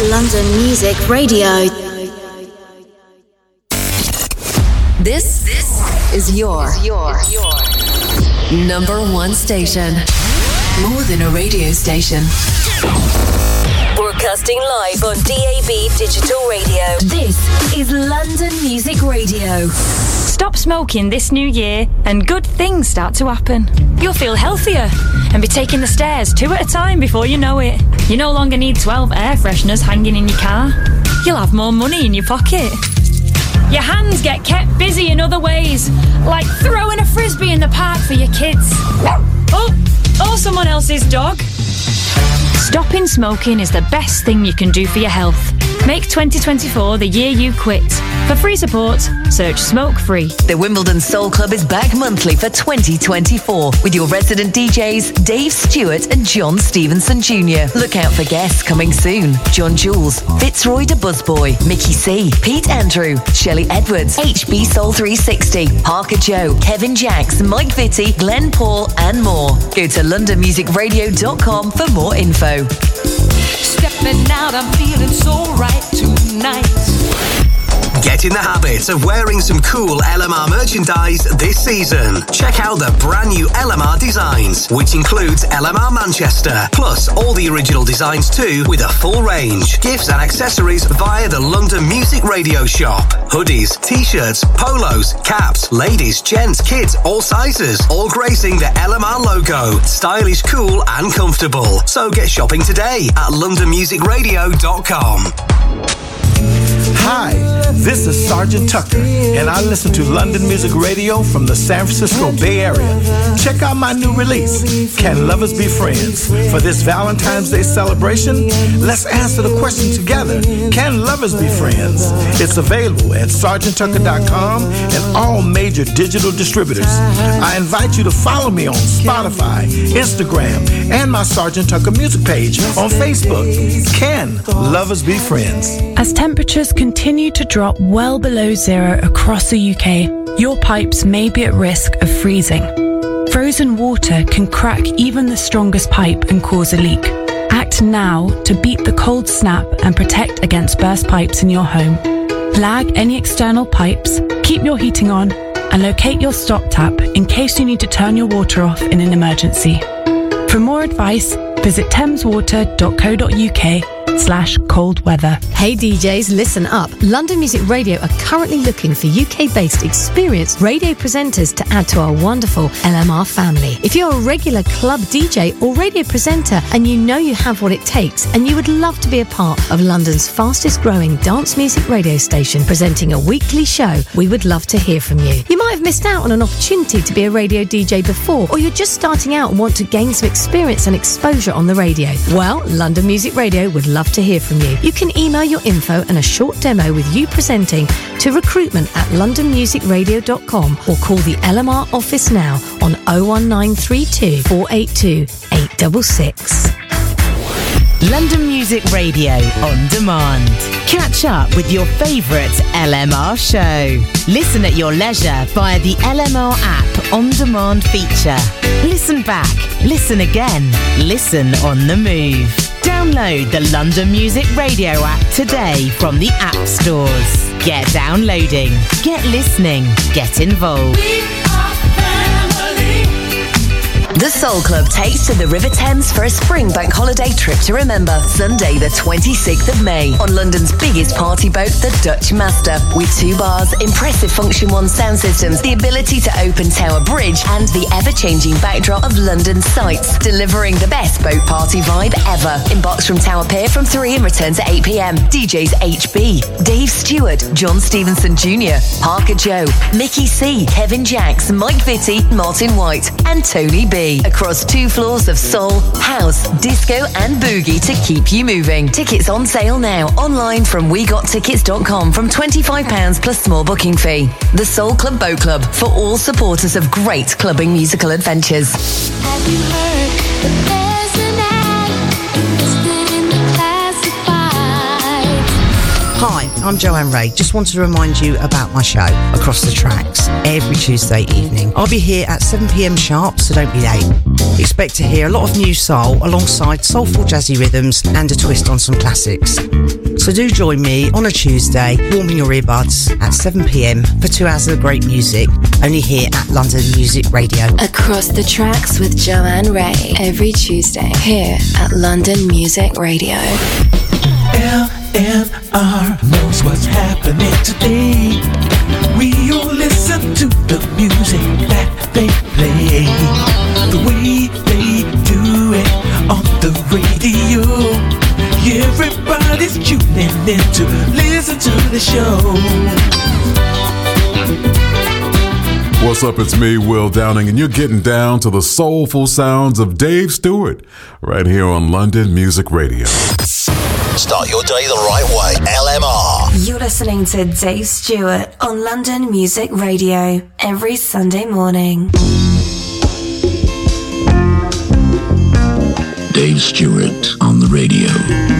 London Music Radio. This, this is your, your, your number one station. More than a radio station. Broadcasting live on DAB Digital Radio. This is London Music Radio. Stop smoking this new year and good things start to happen. You'll feel healthier and be taking the stairs two at a time before you know it. You no longer need 12 air fresheners hanging in your car. You'll have more money in your pocket. Your hands get kept busy in other ways, like throwing a frisbee in the park for your kids. Oh, or someone else's dog. Stopping smoking is the best thing you can do for your health. Make 2024 the year you quit. For free support, search Smoke Free. The Wimbledon Soul Club is back monthly for 2024 with your resident DJs Dave Stewart and John Stevenson Jr. Look out for guests coming soon. John Jules, Fitzroy de Buzzboy, Mickey C, Pete Andrew, Shelley Edwards, HB Soul 360, Parker Joe, Kevin Jacks, Mike Vitti, Glenn Paul, and more. Go to londonmusicradio.com for more info. Stepping out, I'm feeling so right tonight. Get in the habit of wearing some cool LMR merchandise this season. Check out the brand new LMR designs, which includes LMR Manchester, plus all the original designs too, with a full range. Gifts and accessories via the London Music Radio shop. Hoodies, t-shirts, polos, caps, ladies, gents, kids, all sizes, all gracing the LMR logo. Stylish, cool and comfortable. So get shopping today at londonmusicradio.com. Hi, this is Sergeant Tucker, and I listen to London Music Radio from the San Francisco Bay Area. Check out my new release, Can Lovers Be Friends? For this Valentine's Day celebration, let's answer the question together Can lovers be friends? It's available at sergeanttucker.com and all major digital distributors. I invite you to follow me on Spotify, Instagram, and my Sergeant Tucker music page on Facebook. Can lovers be friends? As temperatures continue to drop well below zero across the UK, your pipes may be at risk of freezing. Frozen water can crack even the strongest pipe and cause a leak. Act now to beat the cold snap and protect against burst pipes in your home. Flag any external pipes, keep your heating on, and locate your stop tap in case you need to turn your water off in an emergency. For more advice, visit thameswater.co.uk slash cold weather. Hey DJs, listen up. London Music Radio are currently looking for UK based experienced radio presenters to add to our wonderful LMR family. If you're a regular club DJ or radio presenter and you know you have what it takes and you would love to be a part of London's fastest growing dance music radio station presenting a weekly show, we would love to hear from you. You might have missed out on an opportunity to be a radio DJ before, or you're just starting out and want to gain some experience and exposure on the radio. Well, London Music Radio would love to hear from you. You can email your info and a short demo with you presenting to recruitment at londonmusicradio.com or call the LMR office now on 01932 482 866. London Music Radio on demand. Catch up with your favourite LMR show. Listen at your leisure via the LMR app on demand feature. Listen back, listen again, listen on the move. Download the London Music Radio app today from the App Stores. Get downloading, get listening, get involved. The Soul Club takes to the River Thames for a spring bank holiday trip to remember. Sunday, the 26th of May, on London's biggest party boat, the Dutch Master, with two bars, impressive Funktion-One sound systems, the ability to open Tower Bridge, and the ever-changing backdrop of London sights, delivering the best boat party vibe ever. Inbox from Tower Pier from 3 and return to 8 p.m. DJs HB, Dave Stewart, John Stevenson Jr., Parker Joe, Mickey C, Kevin Jacks, Mike Vitti, Martin White, and Tony B across two floors of soul, house, disco, and boogie to keep you moving. Tickets on sale now online from wegottickets.com from £25 plus small booking fee. The Soul Club Boat Club for all supporters of great clubbing musical adventures. I'm Joanne Ray. Just wanted to remind you about my show, Across the Tracks, every Tuesday evening. I'll be here at 7pm sharp, so don't be late. Expect to hear a lot of new soul alongside soulful jazzy rhythms and a twist on some classics. So do join me on a Tuesday, warming your earbuds at 7pm for two hours of great music, only here at London Music Radio. Across the Tracks with Joanne Ray, every Tuesday, here at London Music Radio. LMR knows what's happening today. We all listen to the music that they play. The way they do it on the radio. Everybody's tuning in to listen to the show. What's up? It's me, Will Downing, and you're getting down to the soulful sounds of Dave Stewart right here on London Music Radio. Start your day the right way. LMR. You're listening to Dave Stewart on London Music Radio every Sunday morning. Dave Stewart on the radio.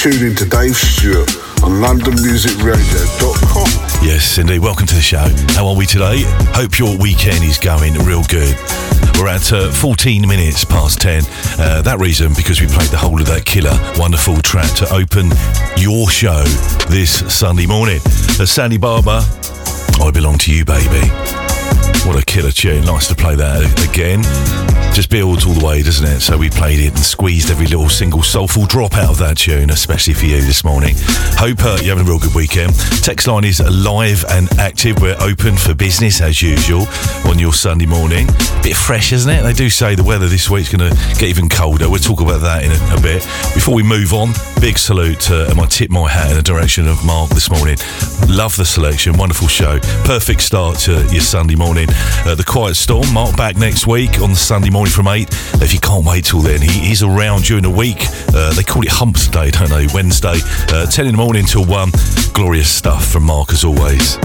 Tune in to Dave Stewart on londonmusicradio.com. Yes, indeed. Welcome to the show. How are we today? Hope your weekend is going real good. We're at uh, 14 minutes past 10. Uh, that reason because we played the whole of that killer, wonderful track to open your show this Sunday morning. Uh, Sandy Barber, I belong to you, baby. What a killer tune. Nice to play that again. Just builds all the way, doesn't it? So we played it and squeezed every little single soulful drop out of that tune, especially for you this morning. Hope uh, you're having a real good weekend. Text line is live and active. We're open for business as usual on your Sunday morning. Bit fresh, isn't it? They do say the weather this week's going to get even colder. We'll talk about that in a, a bit. Before we move on, big salute and I tip my hat in the direction of Mark this morning. Love the selection. Wonderful show. Perfect start to your Sunday morning. Uh, the Quiet Storm. Mark back next week on the Sunday morning from 8. If you can't wait till then, he, he's around during the week. Uh, they call it Humps Day, don't they? Wednesday, uh, 10 in the morning till 1. Glorious stuff from Mark as always.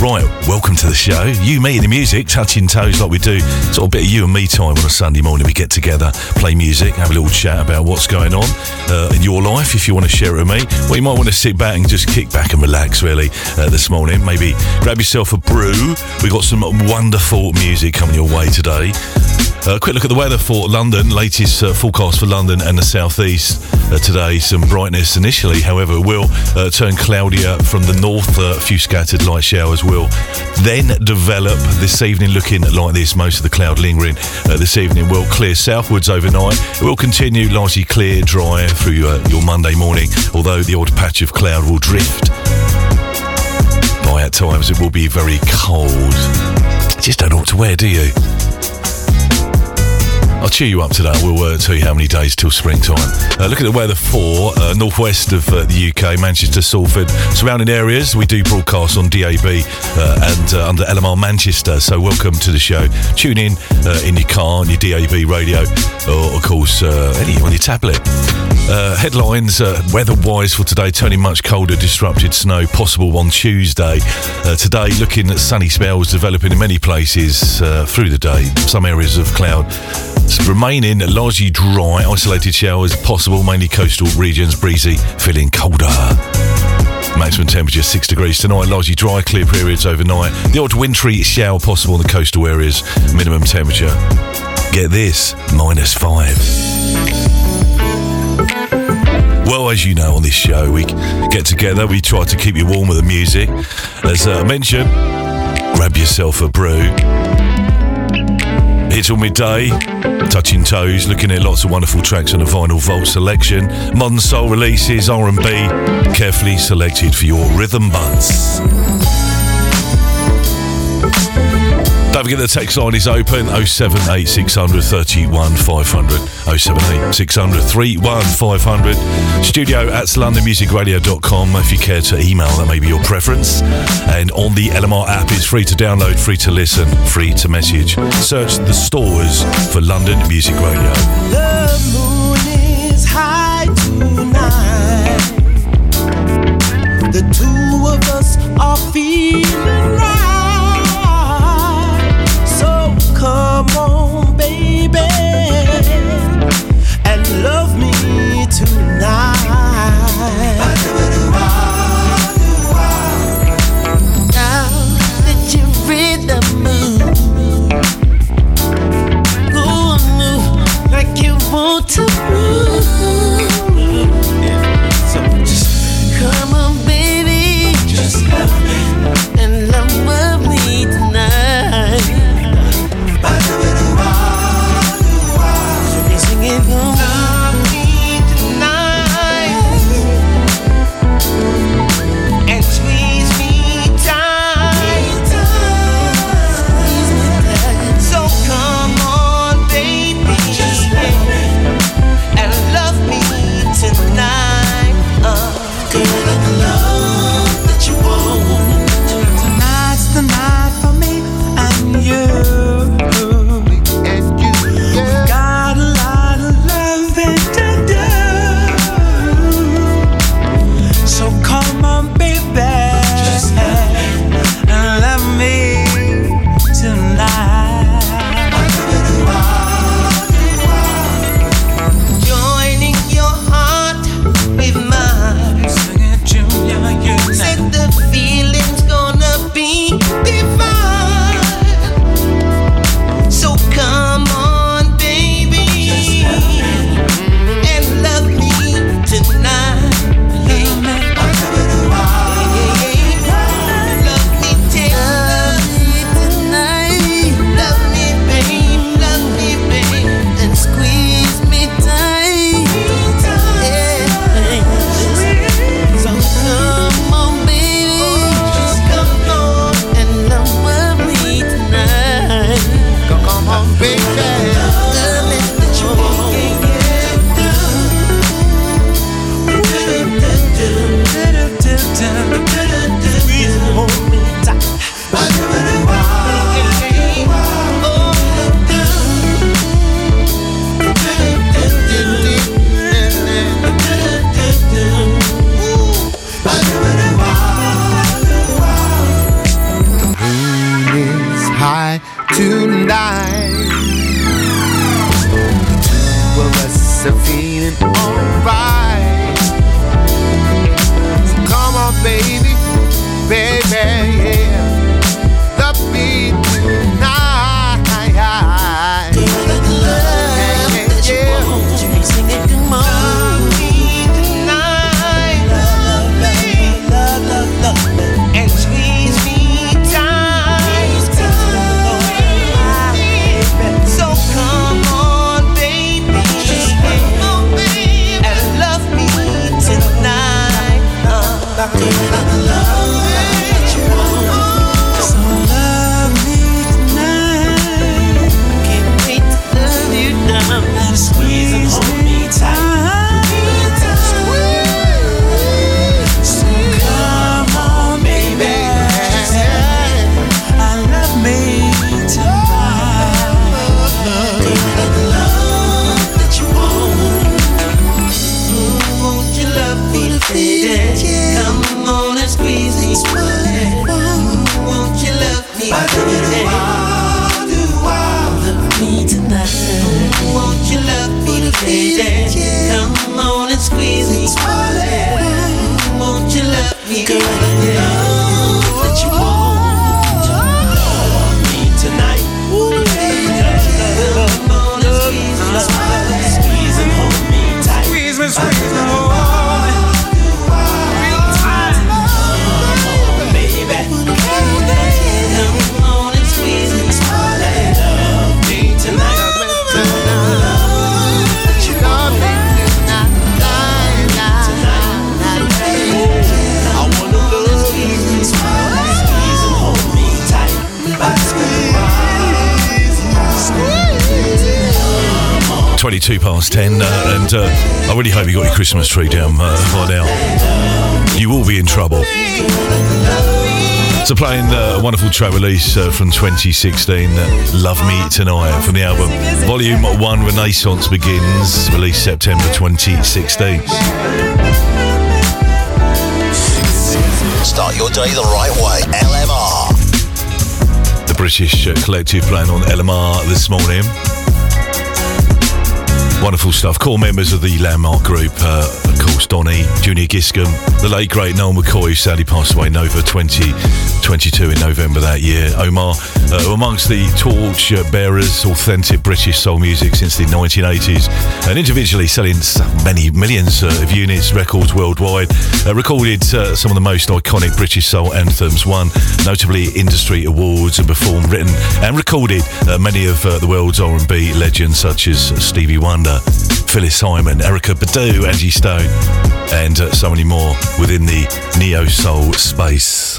Right, welcome to the show. You, me, and the music, touching toes like we do. Sort of a bit of you and me time on a Sunday morning. We get together, play music, have a little chat about what's going on uh, in your life. If you want to share it with me, well, you might want to sit back and just kick back and relax, really, uh, this morning. Maybe grab yourself a brew. We've got some wonderful music coming your way today. A uh, quick look at the weather for London. Latest uh, forecast for London and the southeast uh, today. Some brightness initially, however, will uh, turn cloudier from the north. Uh, a few scattered light showers will then develop this evening. Looking like this, most of the cloud lingering uh, this evening will clear southwards overnight. It will continue largely clear, dry through your Monday morning, although the odd patch of cloud will drift. By at times, it will be very cold. Just don't know what to wear, do you? I'll cheer you up today. We'll uh, tell you how many days till springtime. Uh, look at the weather for uh, northwest of uh, the UK, Manchester, Salford, surrounding areas. We do broadcast on DAB uh, and uh, under LMR Manchester. So welcome to the show. Tune in in your car, on your DAB radio, or of course any on your tablet. headlines weather-wise for today: turning much colder, disrupted snow possible on Tuesday. today, looking at sunny spells developing in many places through the day. Some areas of cloud remaining largely dry, isolated showers possible, mainly coastal regions, breezy, feeling colder. Maximum temperature 6 degrees tonight, largely dry, clear periods overnight. The odd wintry shower possible in the coastal areas. Minimum temperature, get this, minus 5. Well, as you know, on this show, we get together, we try to keep you warm with the music. As I uh, mentioned, grab yourself a brew here till midday. Touching toes, looking at lots of wonderful tracks on a vinyl vault selection. Modern soul releases, R&B, carefully selected for your rhythm buds. Don't forget the text line is open 078 600 31 500. 078 600 31 500. Studio at londonmusicradio.com if you care to email, that may be your preference. And on the LMR app, it's free to download, free to listen, free to message. Search the stores for London Music Radio. The moon is high tonight. The two of us are feeling right. Come on, baby, and love me tonight. Now that like you want to move. Twenty-two past ten, uh, and uh, I really hope you got your Christmas tree down uh, by now. You will be in trouble. So playing uh, a wonderful track release uh, from 2016, uh, "Love Me Tonight" from the album Volume One Renaissance begins, released September 2016. Start your day the right way. LMR. The British collective playing on LMR this morning. Wonderful stuff. Core members of the Landmark Group, uh, course, Donny, Junior Giscombe, the late great Noel McKoy, sadly passed away Nova 2022 in November that year. Omar, uh, amongst the torch uh, bearers, authentic British soul music since the 1980s, and individually selling many millions uh, of units, records worldwide. Uh, recorded uh, some of the most iconic British soul anthems, won notably industry awards, and performed, written, and recorded uh, many of the world's R&B legends such as Stevie Wonder, Phyllis Simon, Erykah Badu, Angie Stone, and uh, so many more within the neo soul space.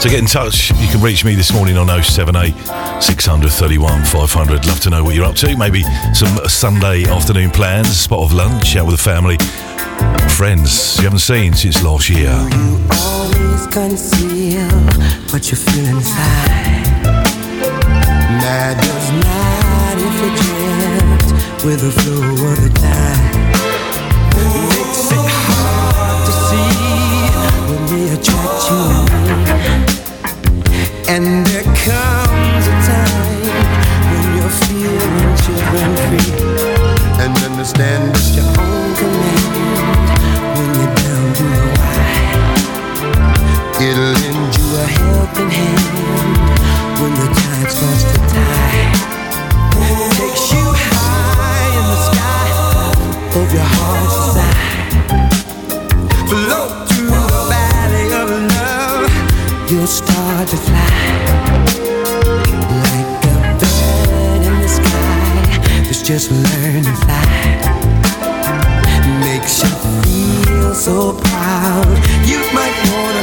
So get in touch. You can reach me this morning on 078 631 500. Love to know what you're up to. Maybe some Sunday afternoon plans, spot of lunch, out with the family, friends you haven't seen since last year. always conceal what you feel inside. Matters not if you with the flow of the tide. Makes it hard to see when they attract you. And there comes a time when you're feeling children free and understand just learning to fly. Makes you feel so proud, you might wanna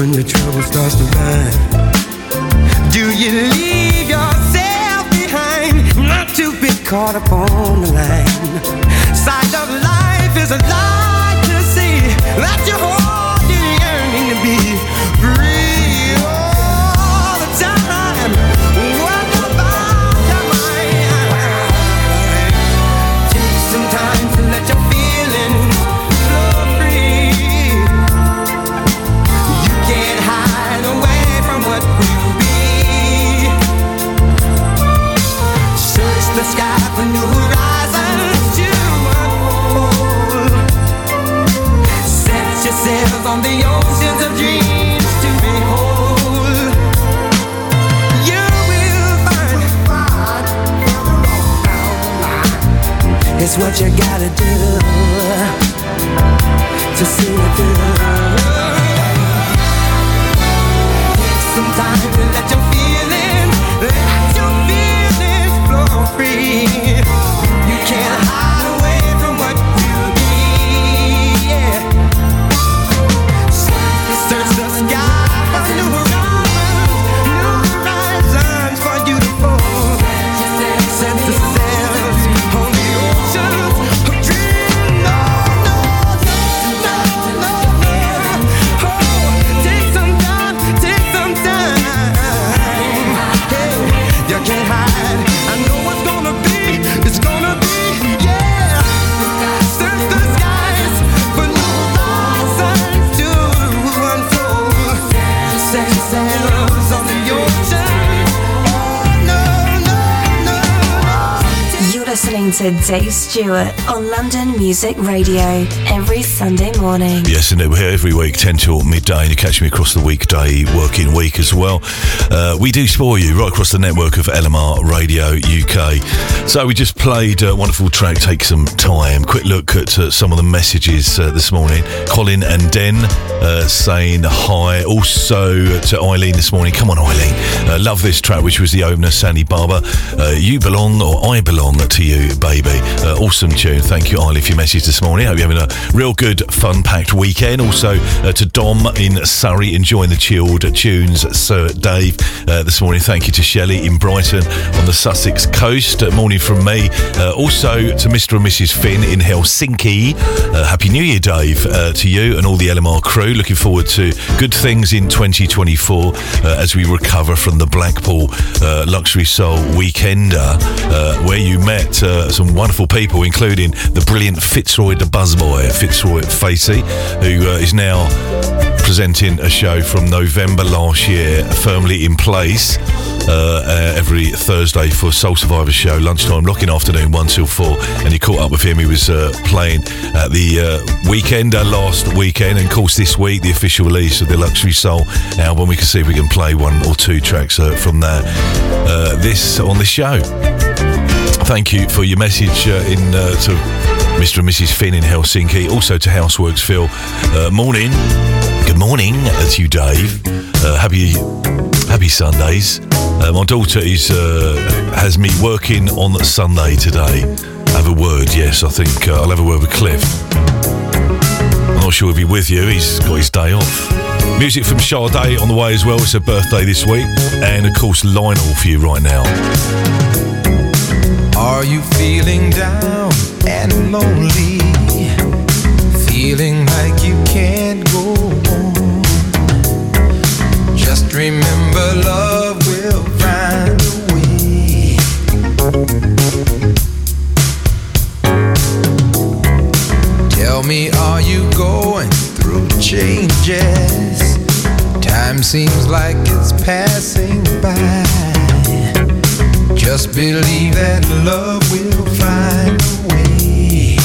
when your trouble starts to rise. Do you leave yourself behind, not to be caught upon the line? Side of life is a lie it's what you gotta do to see it through. To Dave Stewart on London Music Radio every Sunday morning. Yes, and we're here every week, 10 till midday, and you catch me across the weekday working week as well. Uh, we do spoil you right across the network of LMR Radio UK. So we just played a wonderful track, Take Some Time. Quick look at uh, some of the messages uh, this morning. Colin and Den uh, saying hi. Also to Eileen this morning. Come on, Eileen. Uh, love this track, which was the opener, Sandy Barber. Uh, you belong, or I belong to you, baby. Uh, awesome tune. Thank you, Eileen, for your message this morning. I hope you're having a real good, fun packed weekend. Also uh, to Dom in Surrey, enjoying the chilled tunes, Sir Dave, uh, this morning. Thank you to Shelley in Brighton on the Sussex coast. Uh, morning from me. Uh, also to Mr. and Mrs. Finn in Helsinki. Uh, Happy New Year, Dave, to you and all the LMR crew. Looking forward to good things in 2024 uh, as we recover from the Blackpool Luxury Soul Weekender, where you met uh, some wonderful people, including the brilliant Fitzroy the Buzzboy, Fitzroy Facey, who uh, is now presenting a show from November last year, firmly in place. Uh, uh, every Thursday for Soul Survivor show, lunchtime, locking afternoon, 1 till 4. And you caught up with him. He was uh, playing at the uh, Weekender last weekend. And of course, this week, the official release of the Luxury Soul album. We can see if we can play one or two tracks uh, from. Uh, this on the show. Thank you for your message uh, in uh, to Mr. and Mrs. Finn in Helsinki. Also to Houseworks Phil. Uh, morning. Good morning to you, Dave. Uh, happy Happy Sundays. Uh, my daughter is uh, has me working on Sunday today. Have a word, yes. I think I'll have a word with Cliff. I'm not sure he'll be with you. He's got his day off. Music from Sade on the way as well. It's her birthday this week, and of course Lionel for you right now. Are you feeling down and lonely? Feeling like you can't go on? Just remember love will find a way. Tell me, are you going through changes? Time seems like it's passing by. Just believe that love will find a way.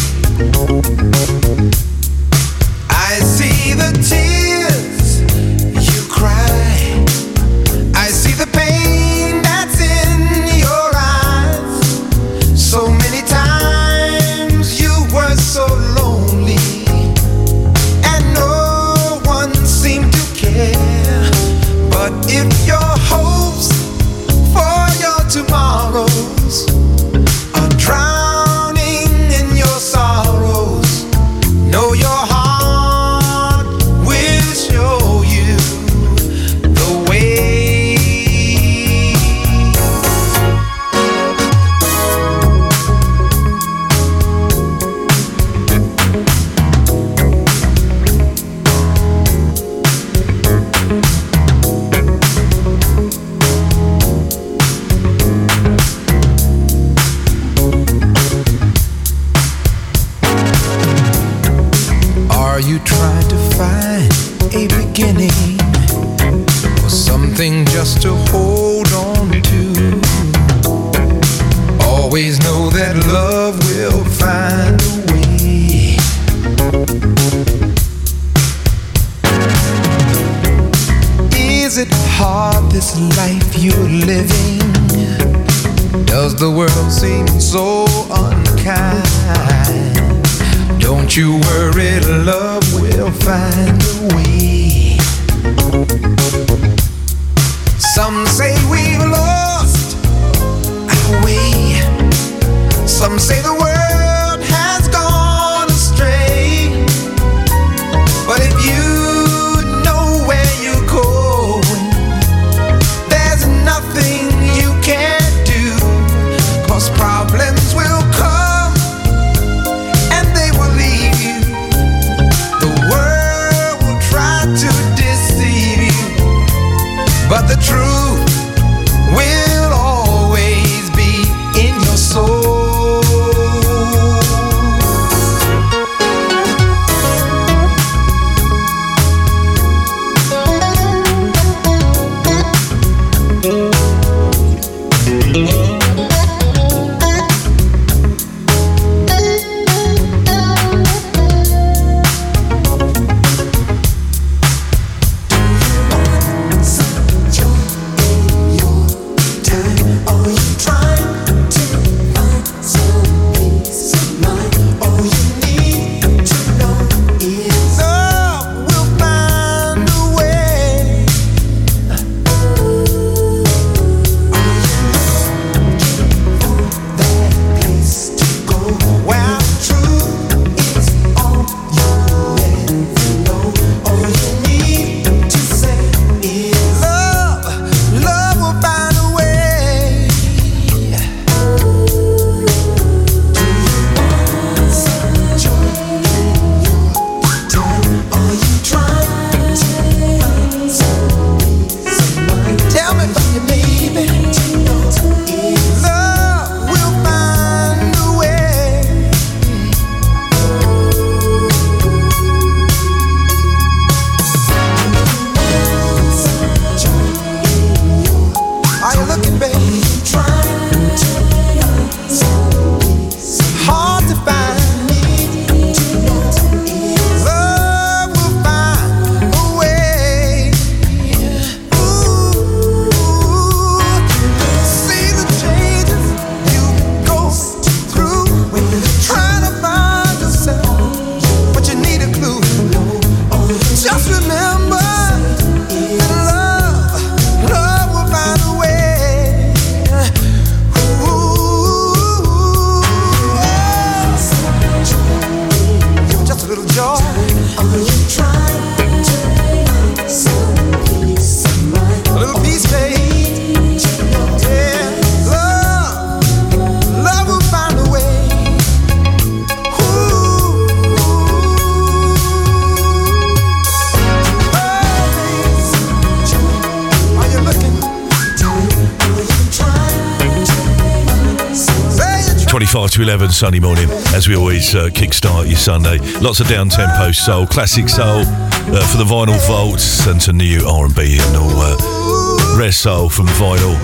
Sunday morning. As we always uh, kickstart your Sunday, lots of down tempo soul, classic soul uh, for the vinyl vaults, and some new R and B and all. Uh, rare soul from vinyl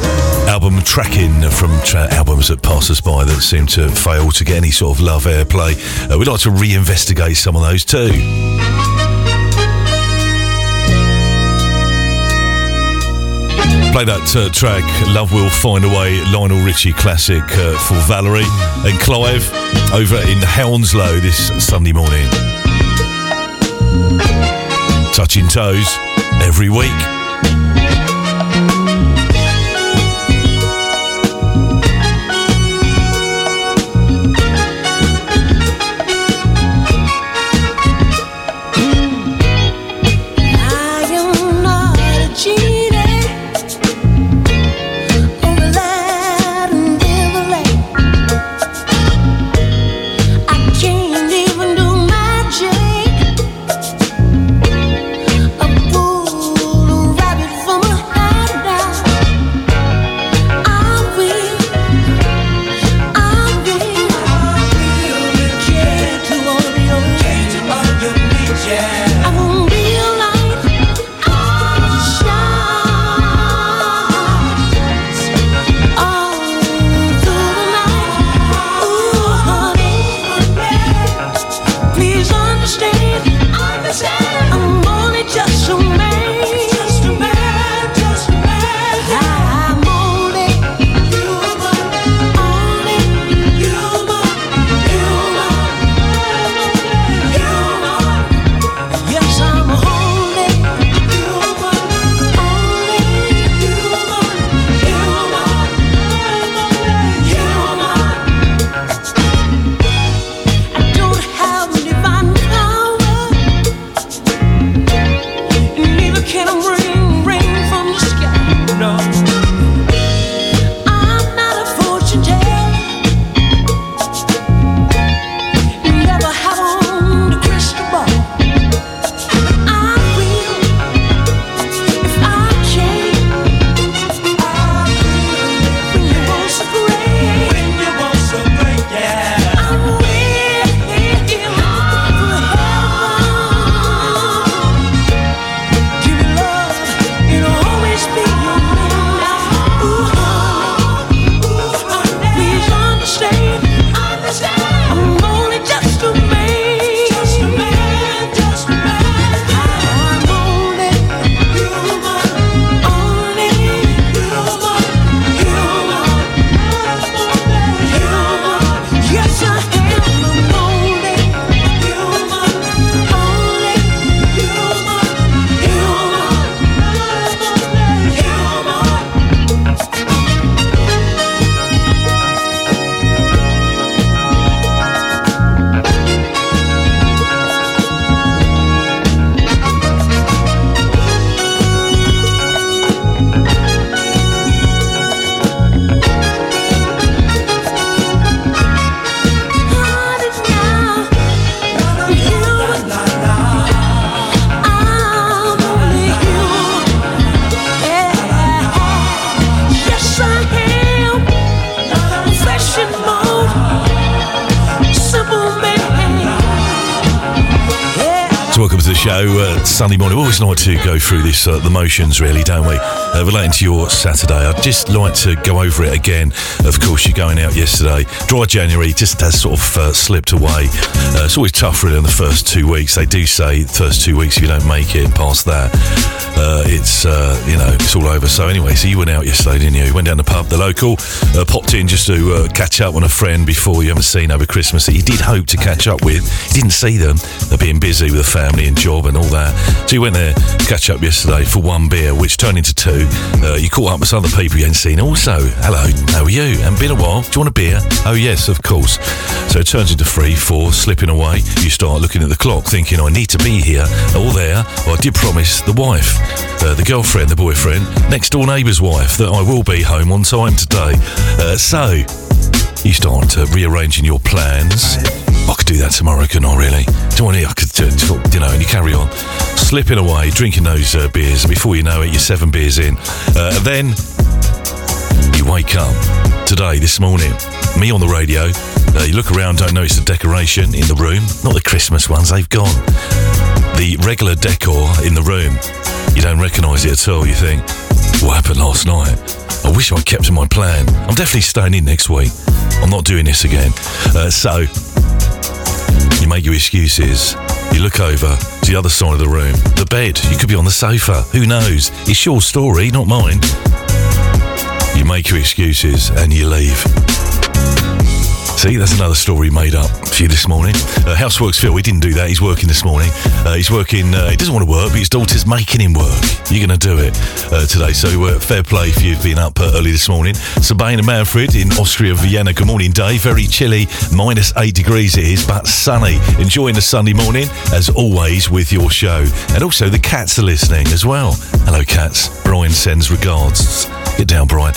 album tracking from tra- albums that pass us by that seem to fail to get any sort of love airplay. Uh, we'd like to reinvestigate some of those too. Play that uh, track, Love Will Find a Way, Lionel Richie classic uh, for Valerie and Clive over in Hounslow this Sunday morning. Touching toes every week. Like to go through this, uh, the motions, really, don't we? Uh, relating to your Saturday, I'd just like to go over it again. Of course, you're going out yesterday. Dry January just has sort of uh, slipped away. Uh, it's always tough, really, in the first two weeks. They do say the first two weeks, if you don't make it past that, uh, it's, uh, you know, it's all over. So, anyway, so you went out yesterday, didn't you? You went down the pub, the local, uh, popped in just to catch up on a friend before you haven't seen over Christmas that you did hope to catch up with. You didn't see them. They're being busy with the family and job and all that. So you went there to catch up yesterday for one beer, which turned into two. Uh, you caught up with other people you hadn't seen. Also, hello, how are you? And been a while. Do you want a beer? Oh yes, of course. So it turns into three, four, slipping away. You start looking at the clock, thinking, I need to be here or there. Well, I did promise the wife, uh, the girlfriend, the boyfriend, next door neighbour's wife, that I will be home on time today. Uh, so you start rearranging your plans. I could do that tomorrow, couldn't I, really? Do I, I could, uh, you know, and you carry on. Slipping away, drinking those uh, beers, and before you know it, you're seven beers in. Uh, then you wake up today, this morning, me on the radio. Uh, you look around, don't notice the decoration in the room. Not the Christmas ones, they've gone. The regular decor in the room, you don't recognise it at all. You think, what happened last night? I wish I'd kept to my plan. I'm definitely staying in next week. I'm not doing this again. Uh, so, you make your excuses. You look over to the other side of the room. The bed. You could be on the sofa. Who knows? It's your story, not mine. You make your excuses and you leave. See, that's another story made up for you this morning. Uh, Houseworks Phil, he didn't do that. He's working this morning. Uh, he's working, uh, he doesn't want to work, but his daughter's making him work. You're going to do it uh, today. So, uh, fair play if you've been up uh, early this morning. Sabine and Manfred in Austria, Vienna. Good morning, day. Very chilly, minus eight degrees it is, but sunny. Enjoying the Sunday morning, as always, with your show. And also, the cats are listening as well. Hello, cats. Brian sends regards. Get down, Brian.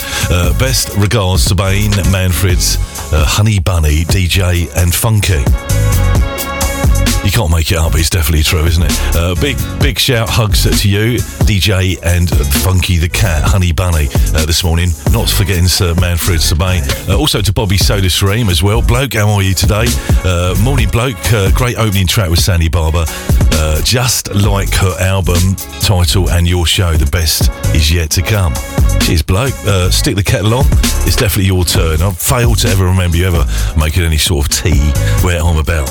Best regards, Sabine, Manfred's, uh, Honey Bunny, DJ, and Funky. You can't make it up, but it's definitely true, isn't it? Uh, big, big shout, hugs to you, DJ and Funky the Cat, Honey Bunny, uh, this morning. Not forgetting Sir Manfred Sabine. Uh, also to Bobby Soda as well. Bloke, how are you today? Uh, morning, bloke. Uh, great opening track with Sandy Barber. Uh, just like her album title and your show, the best is yet to come. Cheers, bloke. Stick the kettle on. It's definitely your turn. I've failed to ever remember you ever making any sort of tea where I'm about.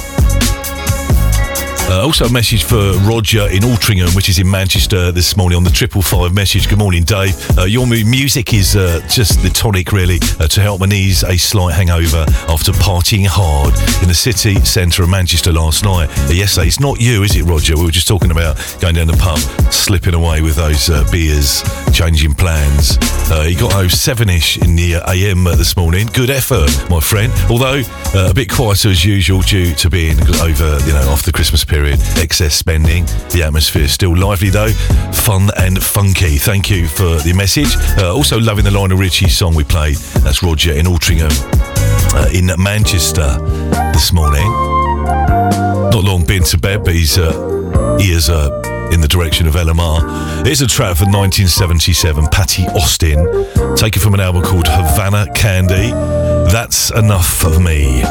Uh, also, a message for Roger in Altrincham, which is in Manchester this morning on the triple five message. Good morning, Dave. Uh, your music is uh, just the tonic, really, uh, to help my knees a slight hangover after partying hard in the city centre of Manchester last night. Uh, yesterday, it's not you, is it, Roger? We were just talking about going down the pub, slipping away with those uh, beers, changing plans. You got home seven-ish in the AM this morning. Good effort, my friend. Although a bit quieter as usual due to being over, you know, after the Christmas period. Excess spending. The atmosphere is still lively though, fun and funky. Thank you for the message. Uh, also loving the Lionel Richie song we played. That's Roger in Altrincham uh, in Manchester this morning. Not long been to bed, but he's uh, ears are in the direction of LMR. Here's a track from 1977, Patti Austin, taken from an album called Havana Candy. That's enough of me.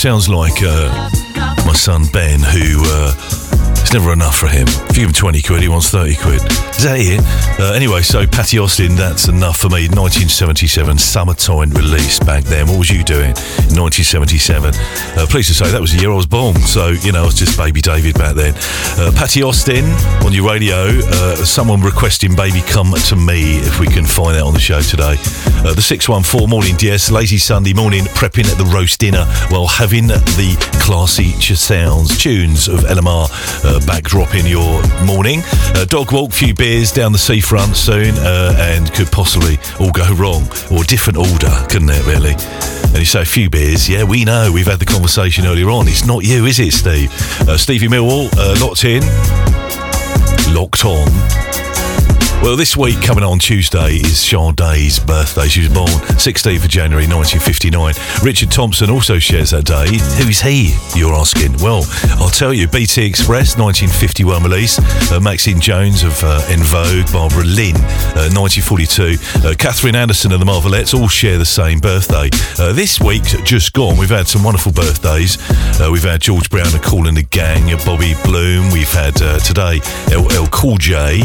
Sounds like uh, my son Ben, it's never enough for him. If you give him 20 quid, he wants 30 quid. Is that it? Uh, anyway, so Patti Austin, that's enough for me. 1977 summertime release back then. What was you doing in 1977? Uh, pleased to say that was the year I was born. So, you know, I was just baby David back then. Uh, Patti Austin on your radio. Uh, someone requesting Baby Come to Me, if we can find that on the show today. Uh, the 614 morning DS, lazy Sunday morning, prepping at the roast dinner while having the classy sounds, tunes of LMR backdrop in your morning. Uh, dog walk, few beers down the seafront soon, uh, and could possibly all go wrong, or different order, couldn't it, really? And you say a few beers, yeah, we know. We've had the conversation earlier on. It's not you, is it, Steve? Uh, Stevie Millwall, uh, locked in, locked on. Well, this week coming on Tuesday is Sade's birthday. She was born 16th of January 1959. Richard Thompson also shares that day. Who's he? You're asking. Well, I'll tell you. BT Express 1951 release. Uh, Maxine Jones of uh, En Vogue, Barbara Lynn uh, 1942. Uh, Katherine Anderson and the Marvelettes all share the same birthday. Uh, this week just gone, we've had some wonderful birthdays. Uh, we've had George Brown of Cool and the Gang, Bobby Bloom. We've had uh, today LL Cool J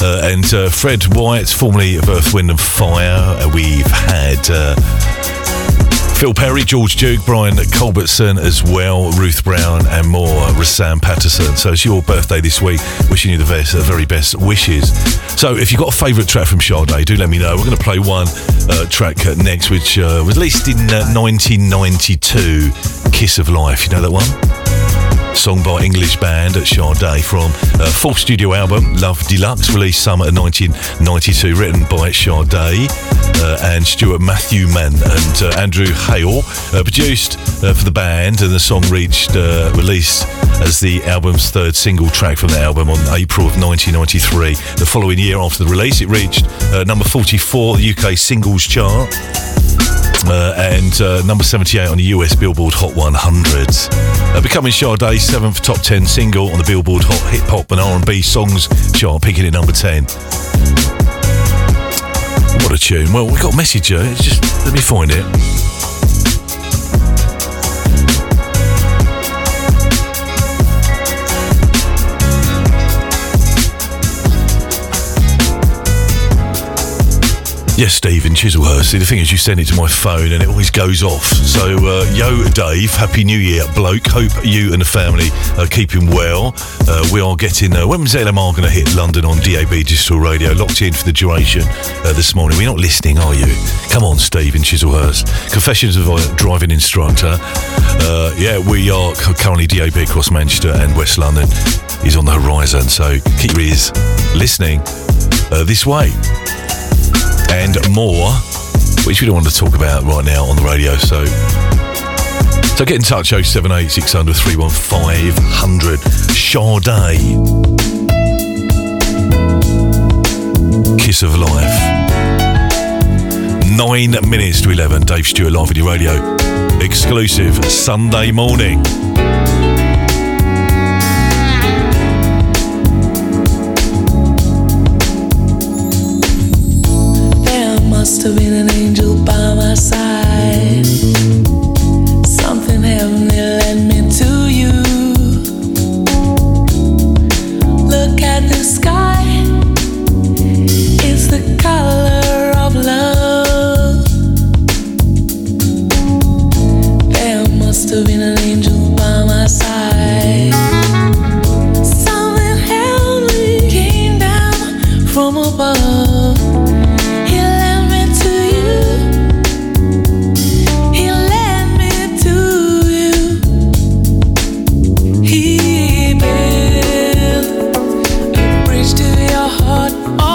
and uh, Fred White, formerly of Earth, Wind and Fire. Uh, we've had. Uh, Phil Perry, George Duke, Brian Culbertson as well, Ruth Brown and more, Rahsaan Patterson. So it's your birthday this week. Wishing you the best, the very best wishes. So if you've got a favourite track from Sade, do let me know. We're going to play one uh, track uh, next, which uh, was released in uh, 1992, Kiss of Life. You know that one? Song by English band Sade from uh, fourth studio album Love Deluxe, released summer of 1992, written by Sade uh, and Stuart Matthewman and uh, Andrew Hale, uh, produced uh, for the band, and the song reached uh, release as the album's third single track from the album on April of 1993. The following year after the release, it reached uh, number 44 the UK singles chart. Uh, and uh, number 78 on the US Billboard Hot 100. Uh, becoming Seventh top 10 single on the Billboard Hot Hip Hop and R&B Songs chart, picking at number 10. What a tune! Well, we got a message. Just let me find it. Yes, Steve in Chislehurst. See, the thing is, you send it to my phone and it always goes off. So, uh, yo, Dave, Happy New Year, bloke. Hope you and the family are keeping well. Uh, we are getting, uh, when's LMR going to hit London on DAB Digital Radio? Locked in for the duration uh, this morning. We're not listening, are you? Come on, Steve in Chislehurst. Confessions of a driving instructor. Uh, yeah, we are currently DAB across Manchester and West London. Is on the horizon, so keep your ears listening uh, this way and more, which we don't want to talk about right now on the radio. So, so get in touch 078 600 31500. Sade. Kiss of Life. Nine minutes to 11. Dave Stewart live on your radio. Exclusive Sunday morning. Must have been your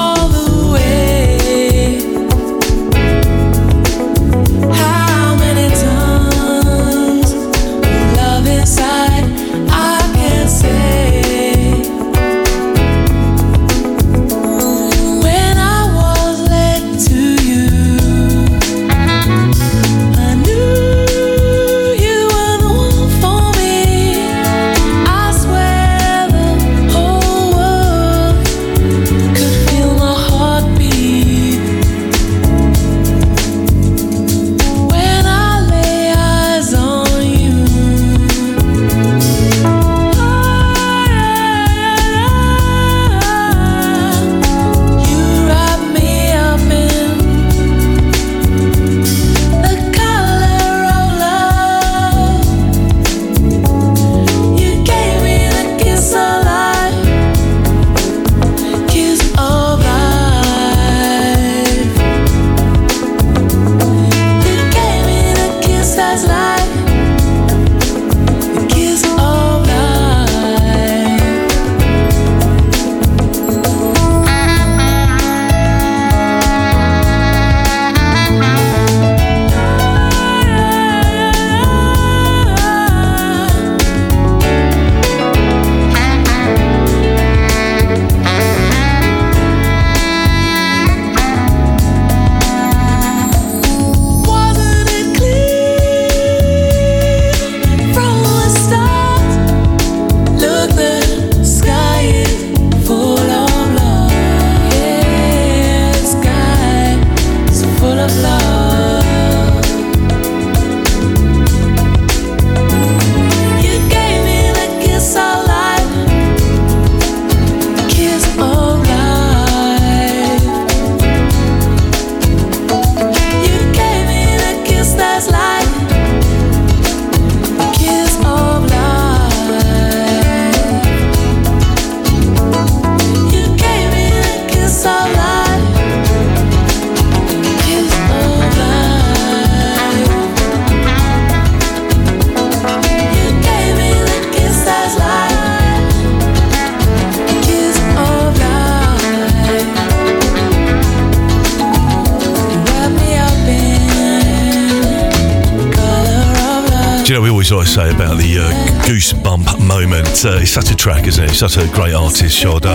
such a great artist, Sade.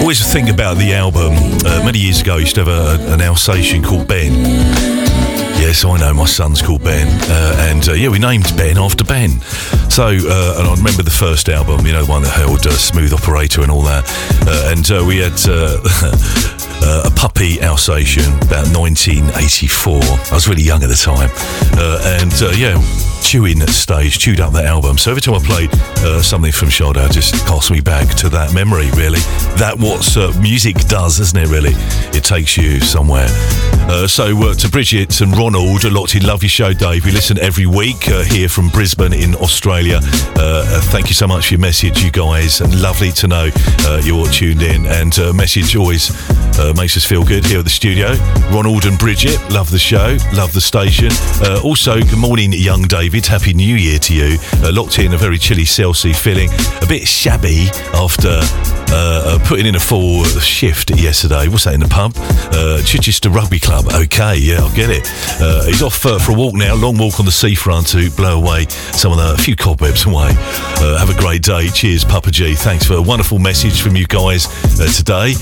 Always think about the album. Uh, many years ago, I used to have a, an Alsatian called Ben. Yes, I know. My son's called Ben, uh, and uh, yeah, we named Ben after Ben. So, uh, and I remember the first album, you know, the one that held uh, Smooth Operator and all that, uh, and uh, we had. Uh, a puppy Alsatian about 1984. I was really young at the time, uh, and uh, yeah, chewing stage, chewed up that album. So every time I played uh, something from it just cast me back to that memory. Really, that what uh, music does, isn't it? Really, it takes you somewhere. Uh, so to Bridget and Ronald, a lot to love your show, Dave. We listen every week here from Brisbane in Australia. Thank you so much for your message, you guys, and lovely to know you're tuned in. And message always uh, makes us feel good here at the studio. Ronald and Bridget, love the show, love the station. Uh, also, good morning, young David. Happy New Year to you. Uh, locked in a very chilly Celsius feeling a bit shabby after uh, uh, putting in a full shift yesterday. What's that in the pub? Uh, Chichester Rugby Club. Okay, yeah, I'll get it. Uh, he's off uh, for a walk now, long walk on the seafront to blow away some of the few cobwebs away. Uh, have a great day. Cheers, Papa G. Thanks for a wonderful message from you guys today.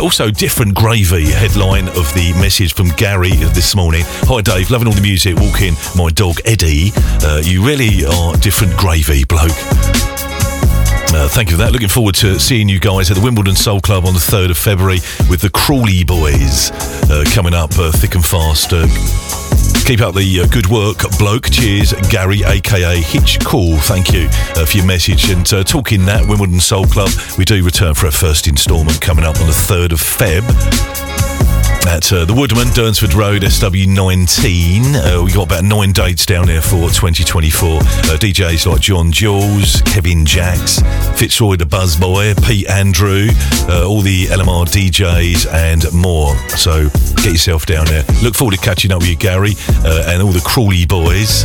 Also, different gravy headline of the message from Gary this morning. Hi, Dave. Loving all the music. Walking my dog Eddie. You really are different gravy, bloke. Uh, thank you for that. Looking forward to seeing you guys at the Wimbledon Soul Club on the 3rd of February with the Crawley Boys uh, coming up uh, thick and fast. Uh, keep up the uh, good work, bloke. Cheers, Gary, aka Hitch Call. Thank you uh, for your message. And talking that, Wimbledon Soul Club, we do return for our first instalment coming up on the 3rd of Feb at uh, the Woodman, Durnsford Road, SW19. Uh, we got about nine dates down there for 2024. Uh, DJs like John Jules, Kevin Jacks, Fitzroy the Buzzboy, Pete Andrew, uh, all the LMR DJs, and more. So get yourself down there. Look forward to catching up with you, Gary, uh, and all the Crawley boys.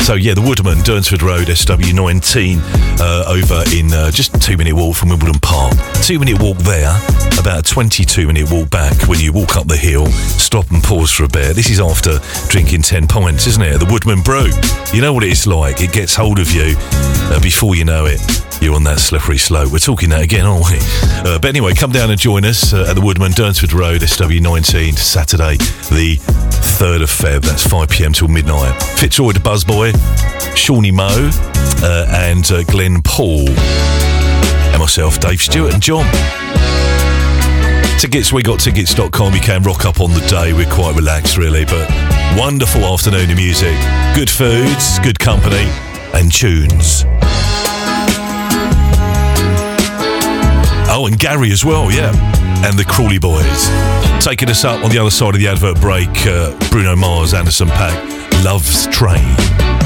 So yeah, the Woodman, Durnsford Road, SW19, uh, over in uh, just two-minute walk from Wimbledon Park. Two-minute walk there, about a 22-minute walk back when you walk up the hill, stop and pause for a bit. This is after drinking 10 pints, isn't it? The Woodman Brew. You know what it's like. It gets hold of you uh, before you know it. You're on that slippery slope. We're talking that again, aren't we? Uh, but anyway, come down and join us uh, at the Woodman, Durnsford Road, SW19, Saturday, the 3rd of Feb. That's 5 pm till midnight. Fitzroy the Buzzboy, Shawnee Moe, uh, and uh, Glenn Paul, and myself, Dave Stewart, and John. Tickets, we got tickets.com. You can rock up on the day. We're quite relaxed, really, but wonderful afternoon of music. Good foods, good company, and tunes. Oh, and Gary as well, yeah. And the Crawley Boys. Taking us up on the other side of the advert break, uh, Bruno Mars, Anderson .Paak, Love's Train.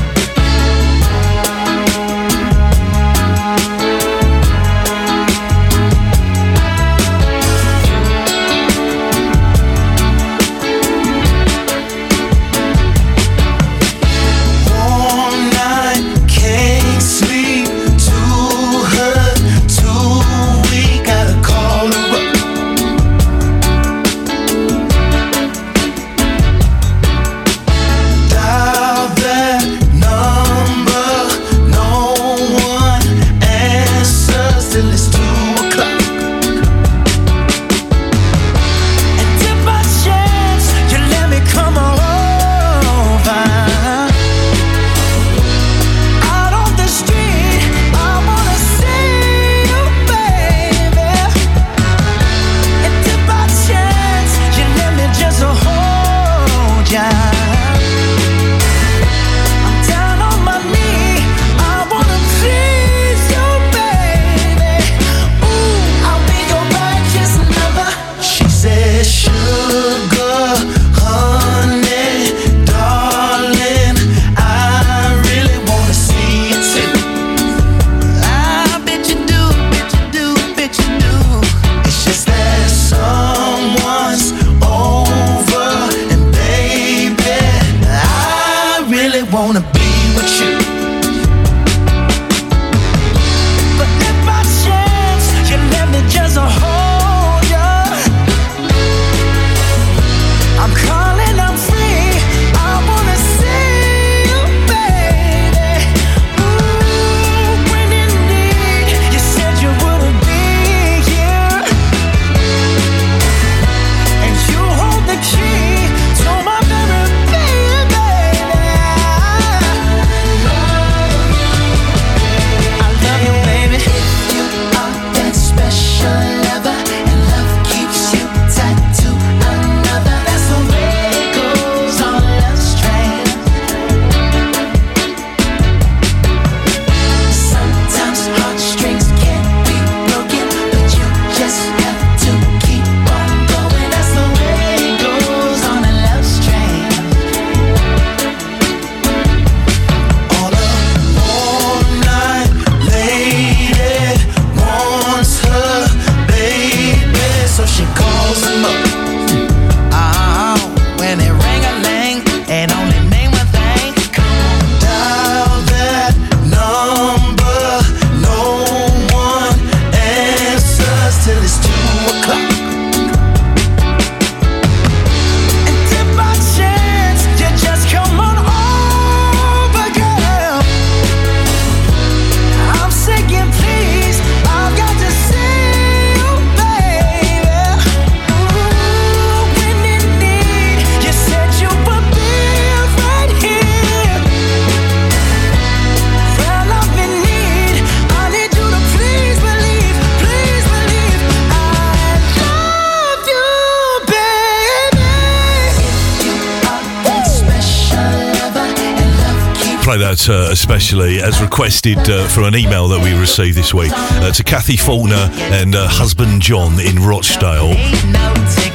Requested uh, for an email that we received this week uh, to Kathy Faulkner and uh, husband John in Rochdale.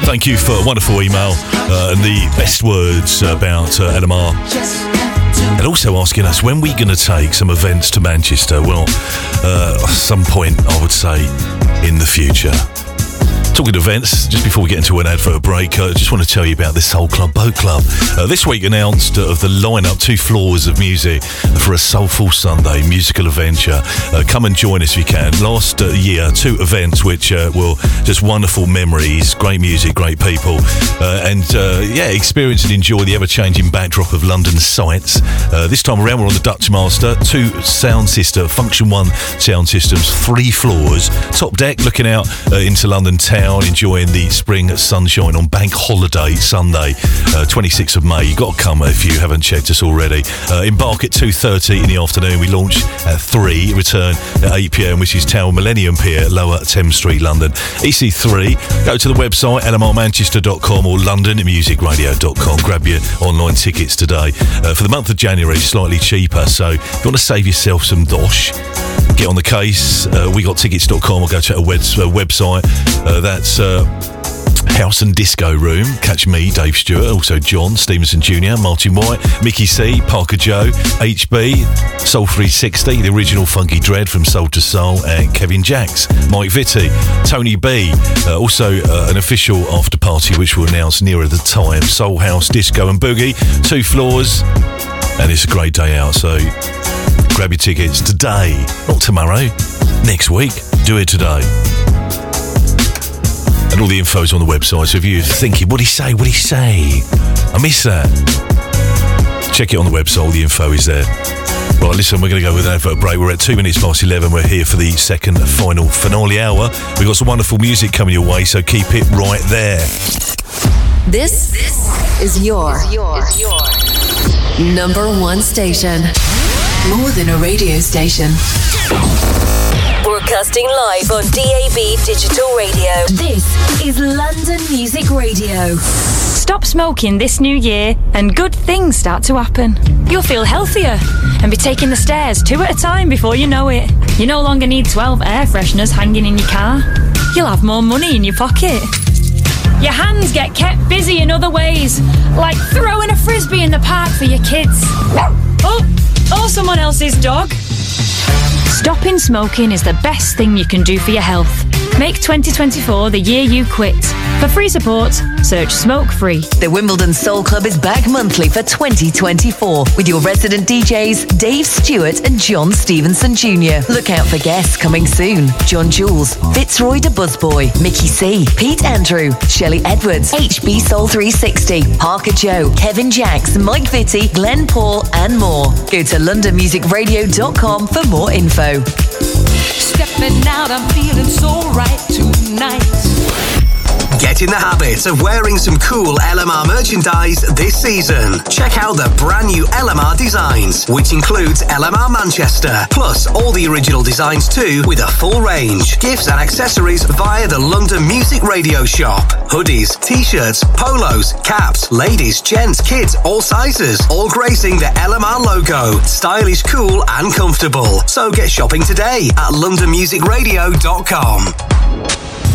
Thank you for a wonderful email uh, and the best words about uh, LMR. And also asking us when we're going to take some events to Manchester. Well, uh, some point, I would say, in the future. Talking events, just before we get into an advert break, I just want to tell you about this Soul Club Boat Club. Uh, this week announced uh, of the lineup, two floors of music for a Soulful Sunday musical adventure. Uh, come and join us if you can. Last uh, year, two events which uh, were just wonderful memories, great music, great people, uh, and yeah, experience and enjoy the ever-changing backdrop of London sights. This time around, we're on the Dutch Master, two sound system, Funktion-One sound systems, three floors, top deck, looking out into London town, enjoying the spring sunshine on Bank Holiday Sunday, uh, 26th of May. You've got to come if you haven't checked us already. Uh, embark at 2.30 in the afternoon. We launch at 3, return at 8 pm, which is Tower Millennium Pier, Lower Thames Street, London. EC3, go to the website lmrmanchester.com or londonmusicradio.com. Grab your online tickets today. Uh, for the month of January, slightly cheaper. So if you want to save yourself some dosh, get on the case. Uh, wegottickets.com or go to a web, uh, website. Uh, that's uh, House and Disco Room. Catch me, Dave Stewart, also John Stevenson Jr., Martin White, Mickey C, Parker Joe, HB, Soul 360, the original Funky Dread from Soul to Soul, and Kevin Jacks, Mike Vitti, Tony B. Uh, also uh, an official after party which we'll announce nearer the time. Soul House, Disco and Boogie, two floors, and it's a great day out. So grab your tickets today, not tomorrow, next week. Do it today. And all the info's on the website. So if you're thinking, what'd he say? What'd he say? I missed that. Check it on the website. All the info is there. Right, listen, we're going to go with an advert break. We're at two minutes past 11. We're here for the second final finale hour. We've got some wonderful music coming your way, so keep it right there. This, is your, number one station. More than a radio station. Broadcasting live on DAB Digital Radio. This is London Music Radio. Stop smoking this new year and good things start to happen. You'll feel healthier and be taking the stairs two at a time before you know it. You no longer need 12 air fresheners hanging in your car. You'll have more money in your pocket. Your hands get kept busy in other ways, like throwing a frisbee in the park for your kids. Oh, or someone else's dog. Stopping smoking is the best thing you can do for your health. Make 2024 the year you quit. For free support, search Smoke Free. The Wimbledon Soul Club is back monthly for 2024 with your resident DJs Dave Stewart and John Stevenson Jr. Look out for guests coming soon. John Jules, Fitzroy de Buzzboy, Mickey C, Pete Andrew, Shelley Edwards, HB Soul 360, Parker Joe, Kevin Jacks, Mike Vitti, Glenn Paul, and more. Go to londonmusicradio.com for more info. Stepping out, I'm feeling so right tonight. Get in the habit of wearing some cool LMR merchandise this season. Check out the brand new LMR designs, which includes LMR Manchester, plus all the original designs too, with a full range, gifts and accessories via the London Music Radio shop. Hoodies, t-shirts, polos, caps, ladies, gents, kids, all sizes, all gracing the LMR logo. Stylish, cool and comfortable. So get shopping today at londonmusicradio.com.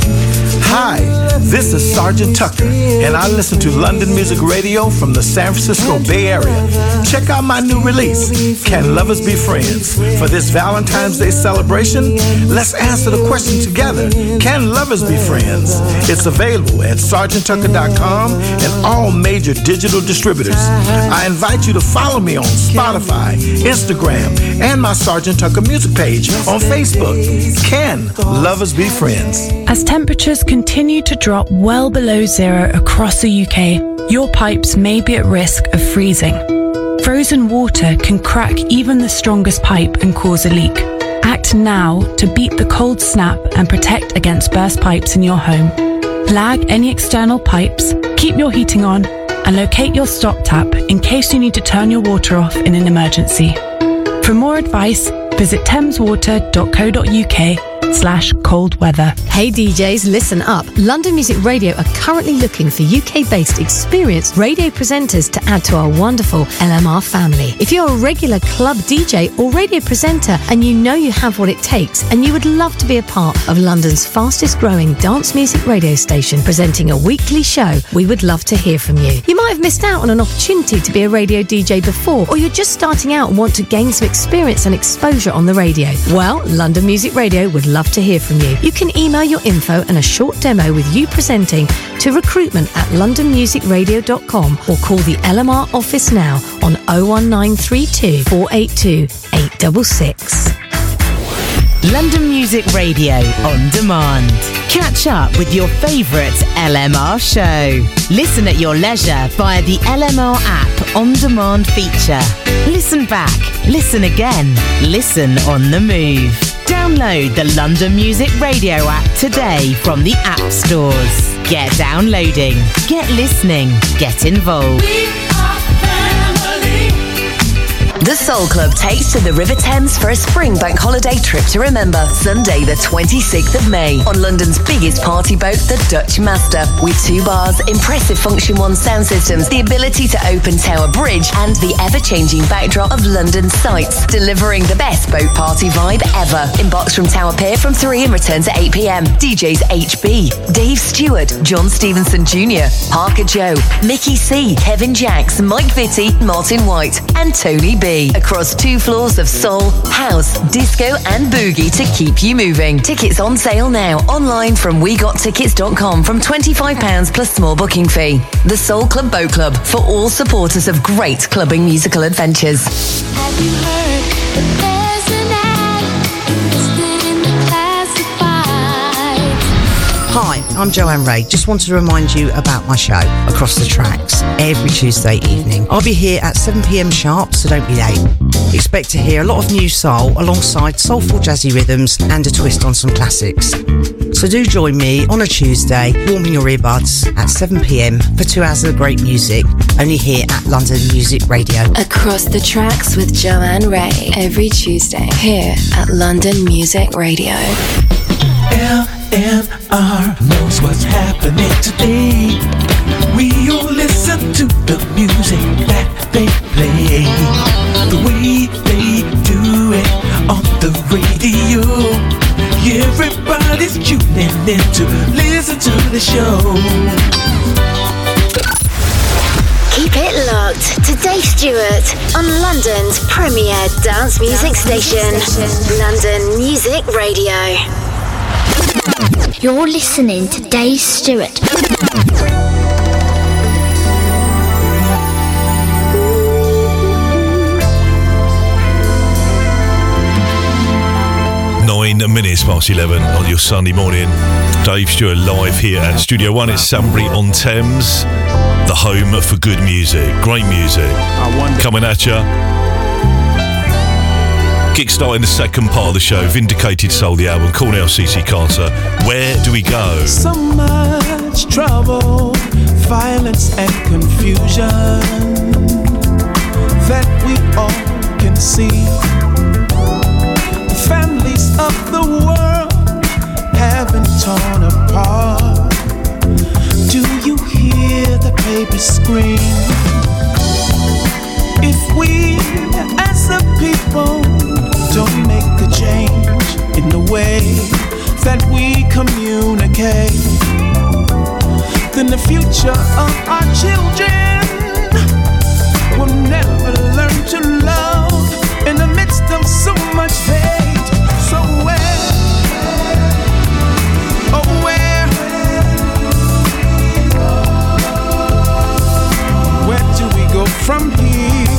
Hi, this is Sergeant Tucker, and I listen to London Music Radio from the San Francisco Bay Area. Check out my new release, Can Lovers Be Friends? For this Valentine's Day celebration, let's answer the question together Can lovers be friends? It's available at sergeanttucker.com and all major digital distributors. I invite you to follow me on Spotify, Instagram, and my Sergeant Tucker music page on Facebook. Can lovers be friends? As temperatures continue to drop well below zero across the UK, your pipes may be at risk of freezing. Frozen water can crack even the strongest pipe and cause a leak. Act now to beat the cold snap and protect against burst pipes in your home. Flag any external pipes, keep your heating on, and locate your stop tap in case you need to turn your water off in an emergency. For more advice, visit thameswater.co.uk slash cold weather. Hey DJs, listen up. London Music Radio are currently looking for UK based experienced radio presenters to add to our wonderful LMR family. If you're a regular club DJ or radio presenter and you know you have what it takes and you would love to be a part of London's fastest growing dance music radio station presenting a weekly show, we would love to hear from you. You might have missed out on an opportunity to be a radio DJ before, or you're just starting out and want to gain some experience and exposure on the radio. Well, London Music Radio would love to hear from you. You can email your info and a short demo with you presenting to recruitment at londonmusicradio.com or call the LMR office now on 01932 482 866. London Music Radio on demand. Catch up with your favourite LMR show. Listen at your leisure via the LMR app on demand feature. Listen back, listen again, listen on the move. Download the London Music Radio app today from the App Stores. Get downloading, get listening, get involved. The Soul Club takes to the River Thames for a spring bank holiday trip to remember. Sunday, the 26th of May, on London's biggest party boat, the Dutch Master, with two bars, impressive Funktion-One sound systems, the ability to open Tower Bridge, and the ever-changing backdrop of London sights, delivering the best boat party vibe ever. Inbox from Tower Pier from 3 and return to 8 p.m. DJs HB, Dave Stewart, John Stevenson Jr., Parker Joe, Mickey C, Kevin Jacks, Mike Vitti, Martin White, and Tony B across two floors of soul, house, disco, and boogie to keep you moving. Tickets on sale now online from wegottickets.com from £25 plus small booking fee. The Soul Club Boat Club for all supporters of great clubbing musical adventures. I'm Joanne Ray. Just wanted to remind you about my show, Across the Tracks, every Tuesday evening. I'll be here at 7pm sharp, so don't be late. Expect to hear a lot of new soul alongside soulful jazzy rhythms and a twist on some classics. So do join me on a Tuesday, warming your earbuds at 7pm for two hours of great music, only here at London Music Radio. Across the tracks with Joanne Ray every Tuesday here at London Music Radio. LMR knows what's happening today. We all listen to the music that they play. The way they do it on the radio. Everybody's tuning in to listen to the show. Keep it locked to Dave Stewart on London's premier dance music station, London Music Radio. You're listening to Dave Stewart. Nine minutes past 11 on your Sunday morning. Dave Stewart live here at Studio One. It's Sunbury on Thames, the home for good music. Great music. Coming at you. Kickstarting the second part of the show, Vindicated Soul, the album. Now CC Carter. Where do we go? So much trouble, violence, and confusion that we all can see. The families of the world have been torn apart. Do you hear the baby scream? If we as a people don't make a change in the way that we communicate, then the future of our children will never learn to love in the midst of so much hate. So where, oh where, where do we go from here?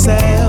said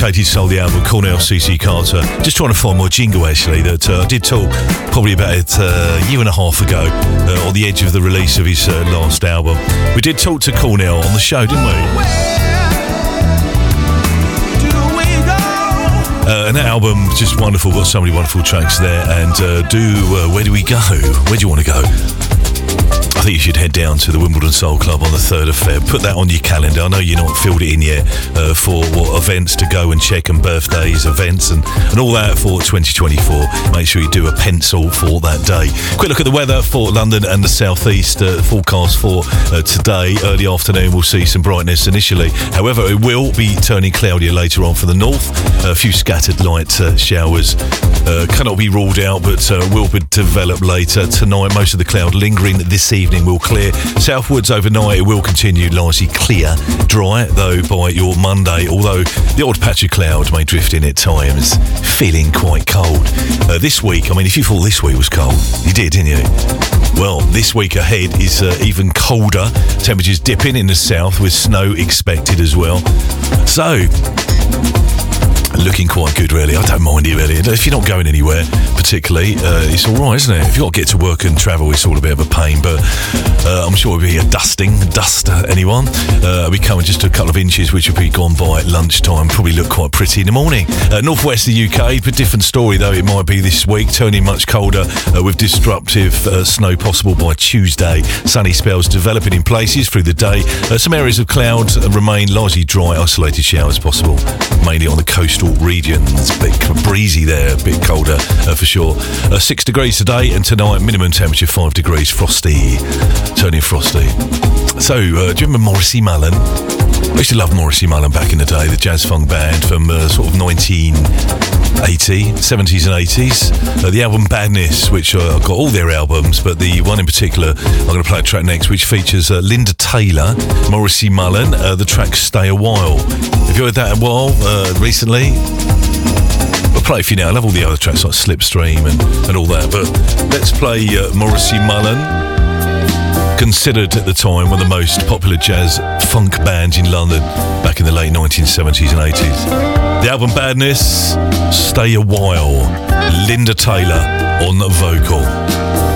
Uh, Vindicated Soul the album Cornell CC Carter. Just trying to find my jingle actually that uh, I did talk probably about it uh, a year and a half ago uh, on the edge of the release of his uh, last album. We did talk to Cornell on the show, didn't we? Uh, and that album just wonderful. Got so many wonderful tracks there. And uh, do uh, where do we go? Where do you want to go? You should head down to the Wimbledon Soul Club on the 3rd of Feb. Put that on your calendar. I know you're not filled it in yet uh, for what events to go and check and birthdays, events, and, and all that for 2024. Make sure you do a pencil for that day. Quick look at the weather for London and the southeast. Uh, forecast for uh, today, early afternoon, we'll see some brightness initially. However, it will be turning cloudier later on for the north. A few scattered light uh, showers uh, cannot be ruled out, but uh, will be developed later tonight. Most of the cloud lingering this evening will clear. Southwards overnight, it will continue largely clear, dry though by your Monday. Although the odd patch of cloud may drift in at times, feeling quite cold. Uh, this week, I mean, if you thought this week was cold, you did, didn't you? Well, this week ahead is uh, even colder. Temperatures dipping in the south with snow expected as well. So, looking quite good, really. I don't mind it, really. If you're not going anywhere particularly, uh, it's all right, isn't it? If you've got to get to work and travel, it's all a bit of a pain, but uh, I'm sure it'll be a dusting, dust uh, anyone. Uh, it'll coming just a couple of inches, which will be gone by at lunchtime. Probably look quite pretty in the morning. Uh, northwest of the UK, but different story though it might be this week, turning much colder uh, with disruptive uh, snow possible by Tuesday. Sunny spells developing in places through the day. Some areas of cloud remain largely dry, isolated showers possible, mainly on the coastal regions. A bit breezy there, a bit colder uh, for sure. Uh, six degrees today, and tonight minimum temperature five degrees, frosty, turning frosty. So, uh, do you remember Morrissey Mullen? I used to love Morrissey Mullen back in the day, the jazz funk band from uh, sort of 1980, 70s and 80s. Uh, the album Badness, which uh, I've got all their albums, but the one in particular, I'm going to play a track next, which features uh, Linda Taylor, Morrissey Mullen, uh, the track Stay a While. Have you heard that a while uh, recently? I'll play for you now. I love all the other tracks like Slipstream and, and all that, but let's play uh, Morrissey Mullen considered at the time one of the most popular jazz funk bands in London back in the late 1970s and 80s. The album Badness, Stay a While, Linda Taylor on the vocal.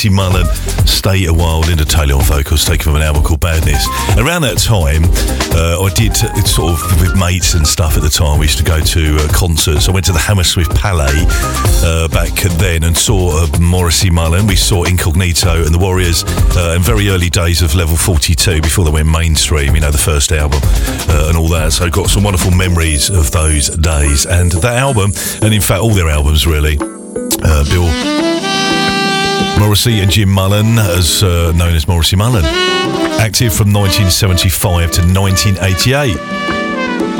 Morrissey Mullen, Stay a While, Linda Taylor on vocals, taken from an album called Badness. Around that time, uh, I did sort of with mates and stuff at the time. We used to go to uh, concerts. I went to the Hammersmith Palais uh, back then and saw uh, Morrissey Mullen. We saw Incognito and the Warriors uh, in very early days of Level 42 before they went mainstream, you know, the first album uh, and all that. So got some wonderful memories of those days. And that album, and in fact, all their albums really, uh, Bill Morrissey and Jim Mullen, as uh, known as Morrissey Mullen, active from 1975 to 1988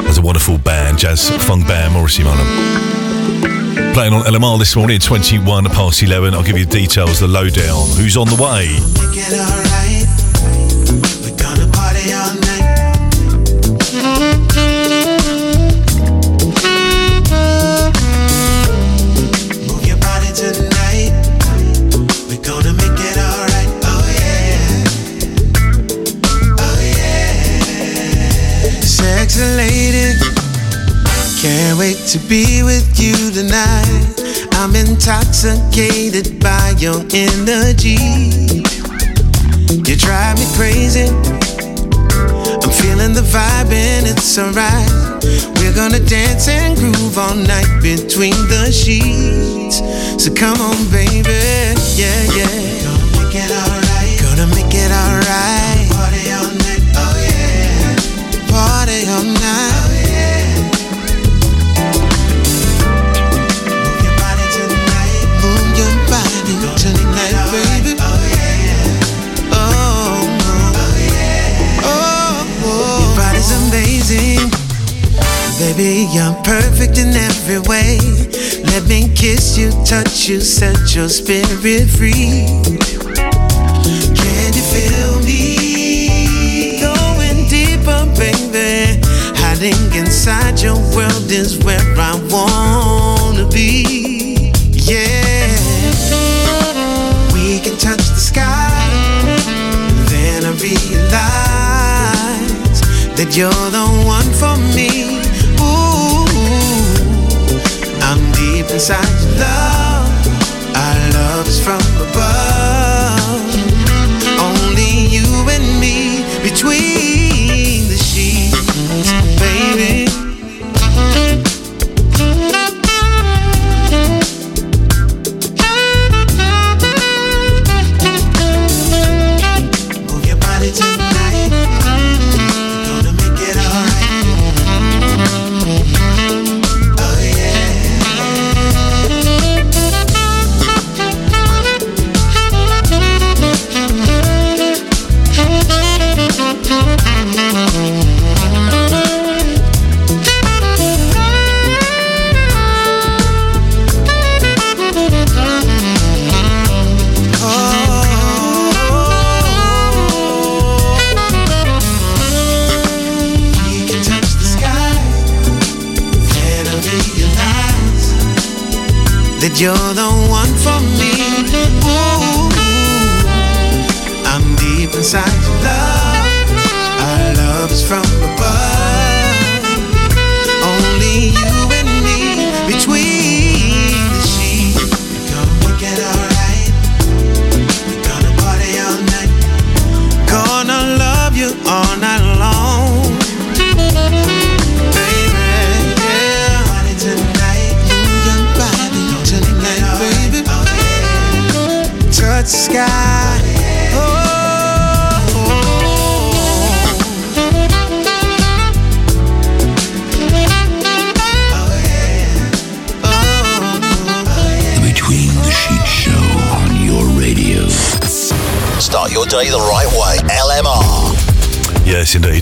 as a wonderful band, jazz funk band, Morrissey Mullen. Playing on LMR this morning at 21 past 11. I'll give you the details, the lowdown. Who's on the way? To be with you tonight. I'm intoxicated by your energy. You drive me crazy. I'm feeling the vibe and it's alright. We're gonna dance and groove all night between the sheets. So come on, baby, yeah, yeah. Gonna make it alright. Gonna make it alright. Baby, you're perfect in every way. Let me kiss you, touch you, set your spirit free. Can you feel me? Going deeper, baby. Hiding inside your world is where I wanna be. Yeah. We can touch the sky. Then I realize that you're the one for me. Inside your love. Our love is from above. That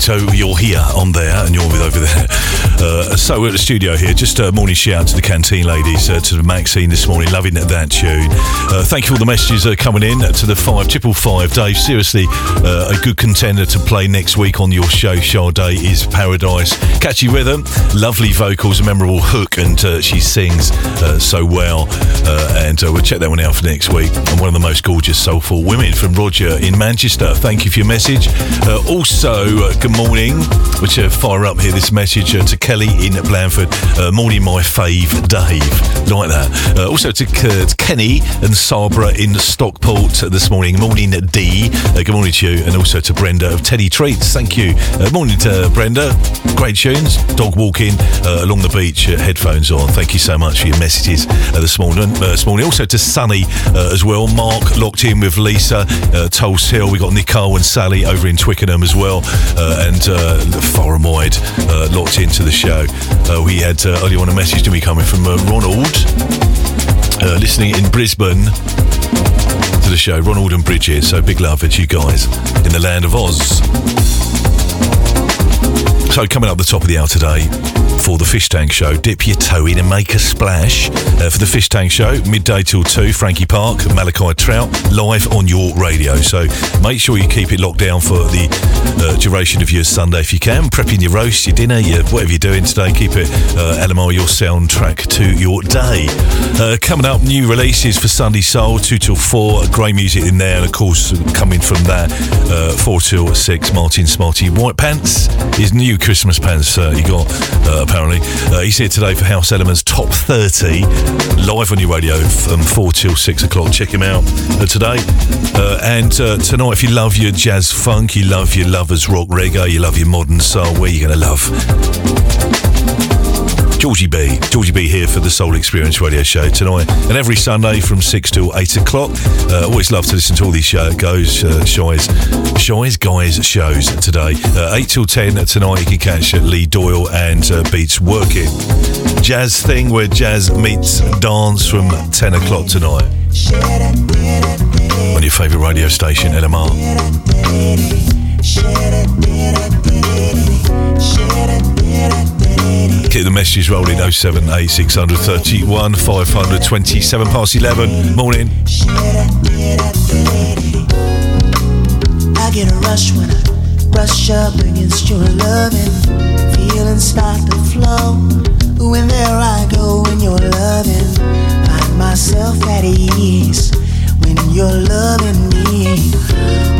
So you're here on there and you're with over there. Uh, so we're at the studio here. Just a morning shout out to the canteen ladies, uh, to Maxine this morning, loving that, that tune. Uh, thank you for all the messages uh, coming in to the five triple five. Dave, seriously, uh, a good contender to play next week on your show. Sade is Paradise. Catchy rhythm, lovely vocals, a memorable hook, and uh, she sings uh, so well. Uh, and uh, we'll check that one out for next week. And one of the most gorgeous soulful women from Roger in Manchester. Thank you for your message. Uh, also, uh, good morning. Which uh, fire up here this message uh, to Kelly in Blandford. Uh, morning, my fave, Dave. Like that. Uh, also to, to Kenny and Sabra in Stockport this morning. Morning, D. Uh, good morning to you. And also to Brenda of Teddy Treats. Thank you. Uh, morning to Brenda. Great tunes. Dog walking uh, along the beach, headphones on. Thank you so much for your messages this morning. This morning. Also to Sunny as well. Mark locked in with Lisa, uh, Tulse Hill. We got Nicole and Sally over in Twickenham as well. And uh, far and uh, locked into the show. Uh, we had uh, earlier on a message to me coming from uh, Ronald, uh, listening in Brisbane to the show. Ronald and Bridget. So big love to you guys in the land of Oz. So coming up the top of the hour today for the Fish Tank Show, dip your toe in and make a splash. Uh, for the Fish Tank Show, midday till two, Frankie Park, Malachi Trout, live on your radio. So make sure you keep it locked down for the uh, duration of your Sunday if you can. Prepping your roast, your dinner, your whatever you're doing today, keep it uh, LMR your soundtrack to your day. Uh, coming up, new releases for Sunday Soul, two till four, great music in there, and of course coming from that, uh, four till six, Martin Smarty White Pants, his new Christmas pants uh, he got uh, apparently. Uh, he's here today for House Elements Top 30, live on your radio from four till six o'clock. Check him out uh, today. Uh, and uh, tonight, if you love your jazz funk, you love your lovers rock reggae, you love your modern soul, where you going to love? Georgie B. Georgie B here for the Soul Experience radio show tonight. And every Sunday from 6 till 8 o'clock. Uh, always love to listen to all these show, goes, uh, shies, shies, guys shows today. Uh, 8 till 10 tonight, you can catch uh, Lee Doyle and uh, Beats Working. Jazz thing where jazz meets dance from 10 o'clock tonight. On your favourite radio station, LMR. Keep the messages rolling 078 31 500 27 past 11. Morning. I get a rush when I up against your loving. Feelings start to flow. When there I go loving. Find myself at ease when you're loving me.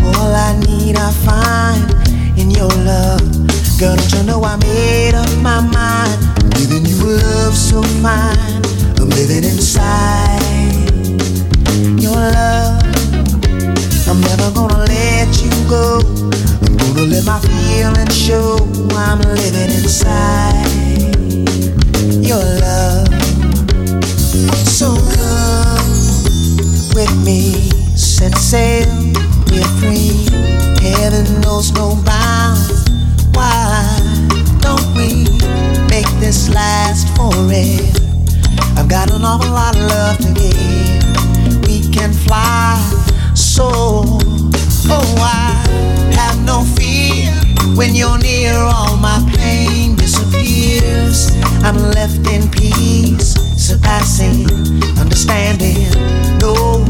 All I need I find in your love. Girl, don't you know I made up my mind? Giving you love so fine. I'm living inside your love. I'm never gonna let you go. I'm gonna let my feelings show. I'm living inside your love. So come with me, set sail, we're free. Heaven knows no last forever? I've got an awful lot of love to give. We can fly so. Oh, I have no fear when you're near. All my pain disappears. I'm left in peace, surpassing understanding. No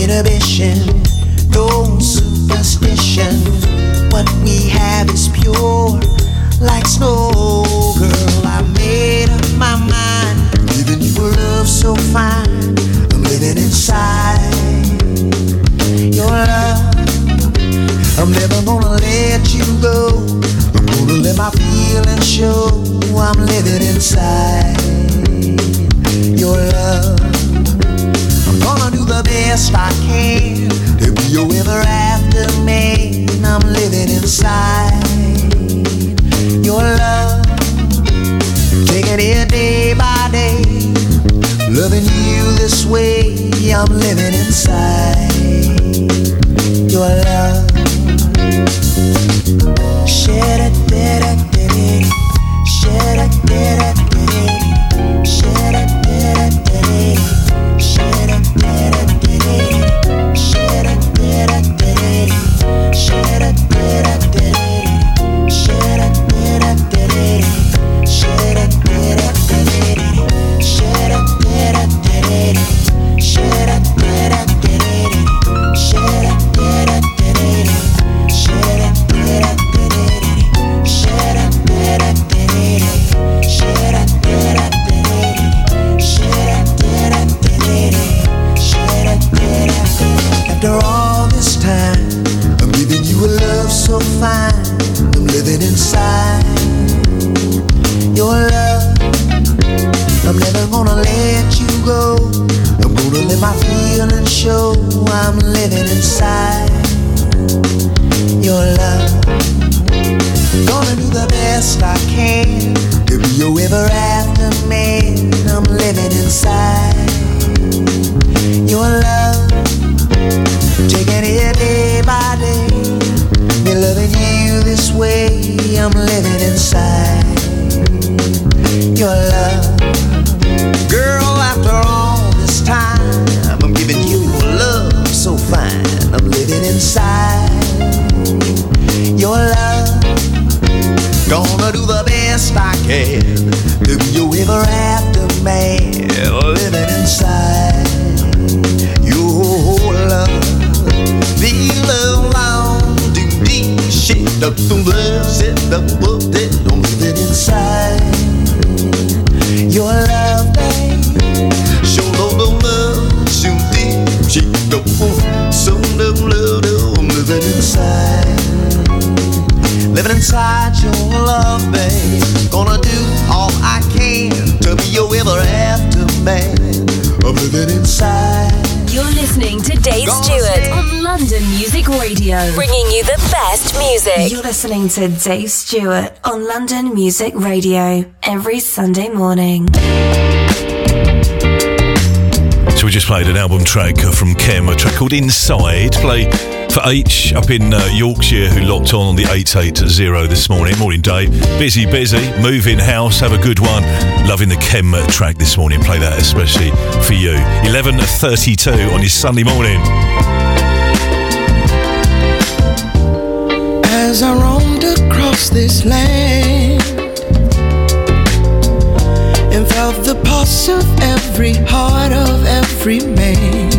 inhibition, no superstition. What we have is pure, like snow, girl. I made up my mind, giving you a love so fine. I'm living inside your love. I'm never gonna let you go. I'm gonna let my feelings show. I'm living inside your love. I'm gonna do the best I can to be your ever after man. I'm living inside your love. Taking it day by day. Loving you this way. I'm living inside your love. To Dave Stewart on London Music Radio every Sunday morning. So we just played an album track from Kim, a track called Inside, play for H up in uh, Yorkshire who locked on on the 880 this morning. Morning, Dave. Busy, busy. Moving house. Have a good one. Loving the Kem uh, track this morning. Play that especially for you. 11.32 on your Sunday morning. As I roll across this land and felt the pulse of every heart of every man.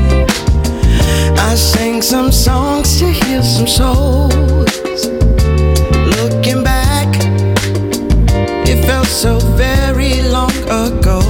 I sang some songs to heal some souls. Looking back, it felt so very long ago.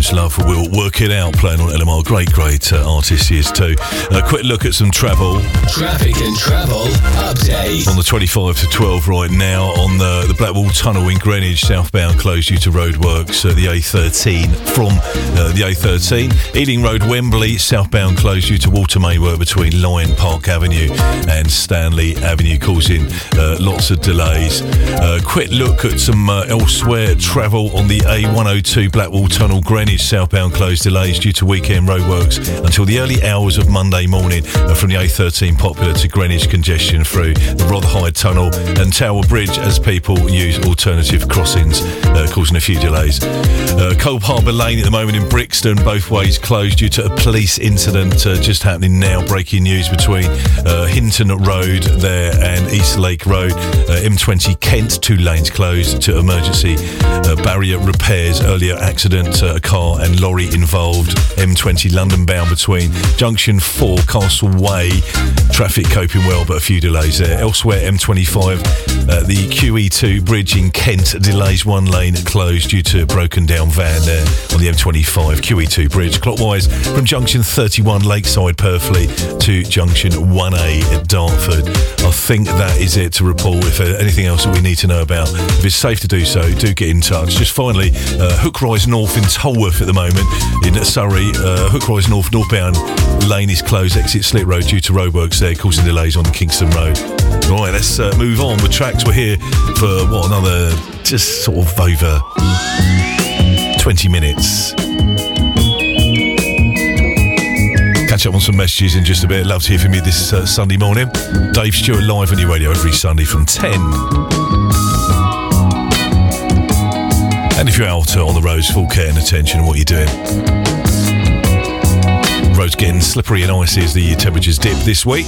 Love Will It Out, playing on LMR. Great, great uh, artist he is too. A quick look at some travel. Traffic and travel update. On the 25 to 12 right now on the, the Blackwall Tunnel in Greenwich, southbound closed due to roadworks. Uh, the A13 from uh, the A13. Ealing Road, Wembley, southbound closed due to water main work between Lyon Park Avenue and Stanley Avenue, causing uh, lots of delays. Uh, quick look at some uh, elsewhere travel on the A102 Blackwall Tunnel, Greenwich, southbound closed delays due to weekend roadworks until the early hours of Monday morning uh, from the A13 Poplar to Greenwich congestion through the Rotherhithe Tunnel and Tower Bridge as people use alternative crossings, uh, causing a few delays. Uh, Cold Harbour Lane at the moment in Brixton, both ways closed due to a police incident uh, just happening now. Breaking news between uh, Hinton Road there and East Lake Road. Uh, M20 Kent, two lanes closed to emergency barrier repairs. Earlier accident, a car and lorry involved. M20 London bound between Junction 4, Castle Way. Traffic coping well, but a few delays there. Elsewhere, M25, uh, the QE2 bridge in Kent delays one lane closed due to a broken down van there on the M25 QE2 bridge. Clockwise from Junction 31 Lakeside Purfleet to Junction 1A at Dartford. I think that is it to report. If uh, anything else that we need to know about, if it's safe to do so, do get in touch. Just finally, uh, Hook Rise North in Tolworth at the moment in Surrey. Uh, Hook Rise North northbound lane is closed. Exit Slit Road due to roadworks there, causing delays on the Kingston Road. Right, let's uh, move on The tracks. We're here for what another just sort of over 20 minutes. Catch up on some messages in just a bit. Love to hear from you this uh, Sunday morning. Dave Stewart live on your radio every Sunday from 10. And if you're out on the roads, full care and attention on what you're doing. Roads getting slippery and icy as the temperatures dip this week.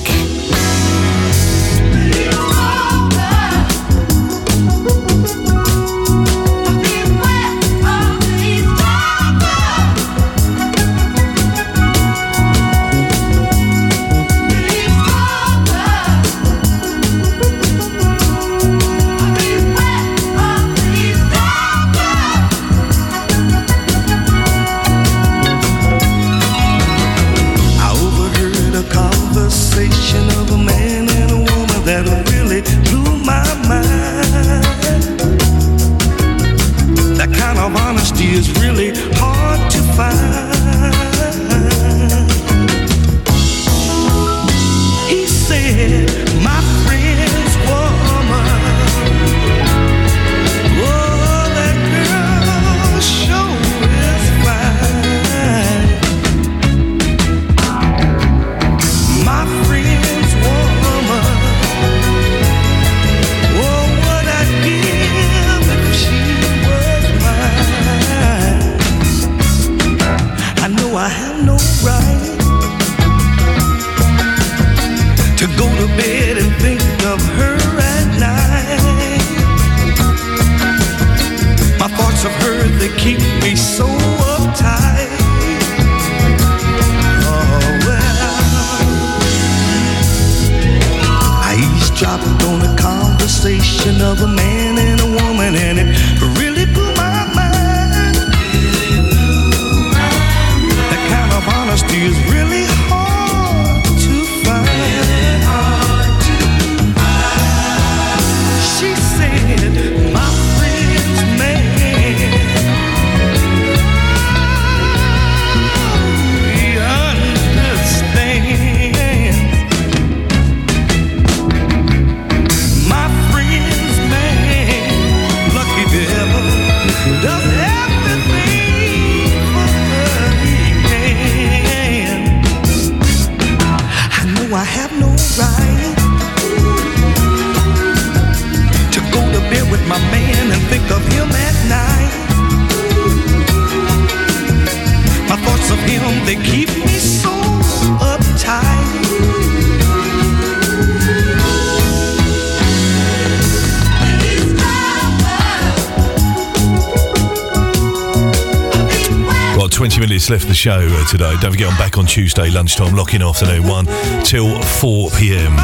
Show uh, today. Don't forget, I'm back on Tuesday lunchtime, locking afternoon 1 till 4 pm.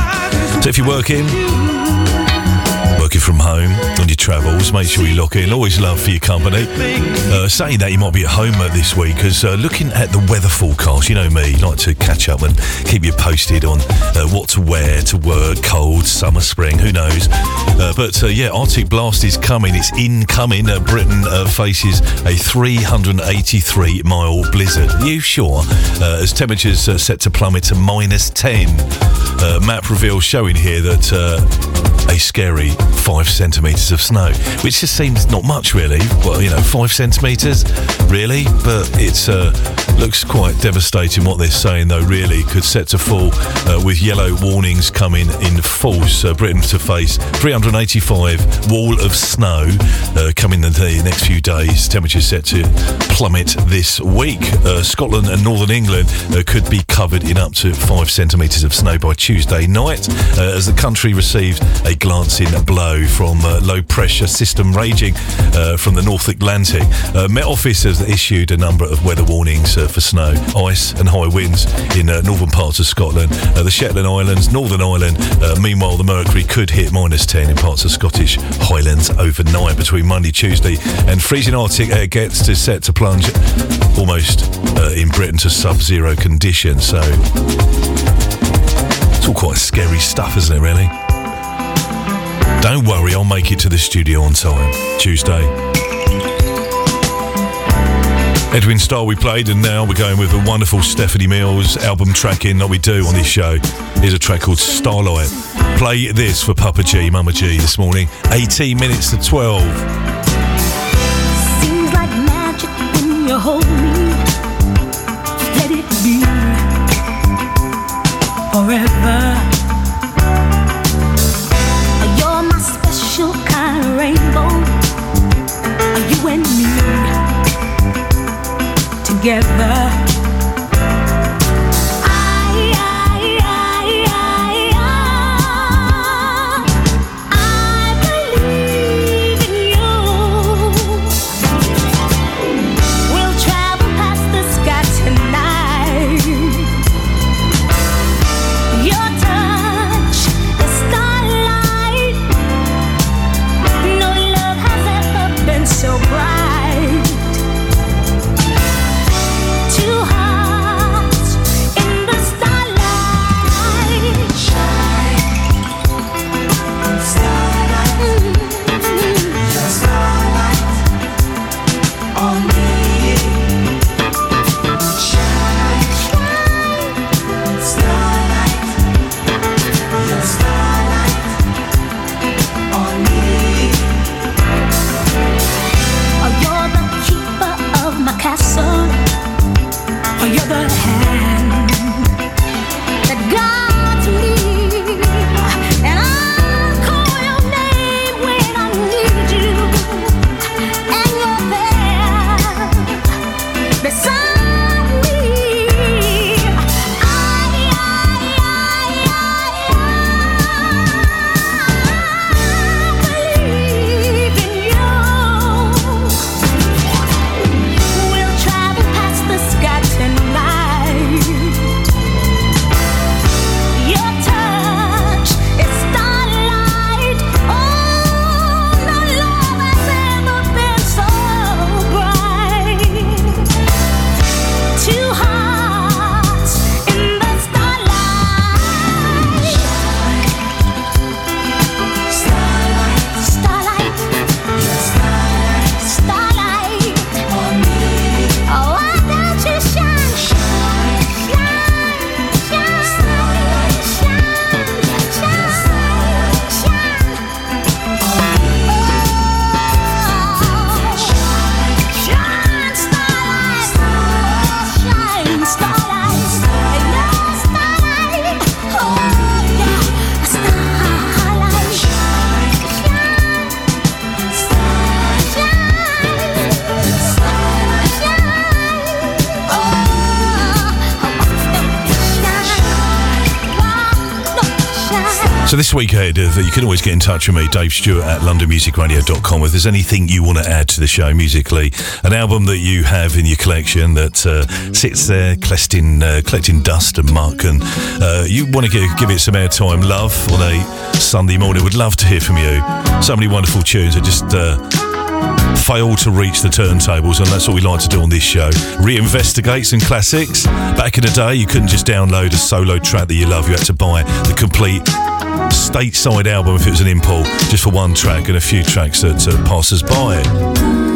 So if you're working, working from home on your travels, make sure you lock in. Always love for your company. Uh, saying that, you might be at home uh, this week because uh, looking at the weather forecast, you know me, like to catch up and keep you posted on uh, what to wear to work, cold, summer, spring, who knows. Uh, but uh, yeah, Arctic Blast is coming. It's incoming. Britain faces a 383 mile blizzard. Are you sure? As temperatures set to plummet to minus 10. Uh, map reveals showing here that a scary five centimetres of snow, which just seems not much really. Well, you know, five centimetres, really? But it's uh, looks quite devastating what they're saying, though, really. Could set to fall uh, with yellow warnings coming in force. Uh, Britain to face 385 wall of snow uh, coming in the next few days. Temperatures set to plummet this week. Uh, Scotland and Northern England uh, could be covered in up to five centimetres of snow by Tuesday night uh, as the country received a glancing blow from low pressure system raging from the North Atlantic. Met Office has issued a number of weather warnings for snow, ice, and high winds in uh, northern parts of Scotland, uh, the Shetland Islands, Northern Ireland. Uh, meanwhile, the mercury could hit minus 10 in parts of Scottish Highlands overnight between Monday, Tuesday, and freezing Arctic air gets to set to plunge almost uh, in Britain to sub-zero conditions. So it's all quite scary stuff, isn't it? Really. Don't worry, I'll make it to the studio on time. Tuesday. Edwin Starr we played, and now we're going with a wonderful Stephanie Mills album tracking that we do on this show. Here's a track called Starlight. Play this for Papa G, Mama G this morning. 18 minutes to 12. Together. So this week ahead, uh, you can always get in touch with me, Dave Stewart at londonmusicradio.com. If there's anything you want to add to the show musically, an album that you have in your collection that uh, sits there collecting, uh, collecting dust and muck, and uh, you want to give, give it some airtime, love, on a Sunday morning, would love to hear from you. So many wonderful tunes. I just uh, fail to reach the turntables, and that's what we like to do on this show. Reinvestigate some classics. Back in the day, you couldn't just download a solo track that you love, you had to buy the complete stateside album if it was an import, just for one track and a few tracks that uh, pass us by.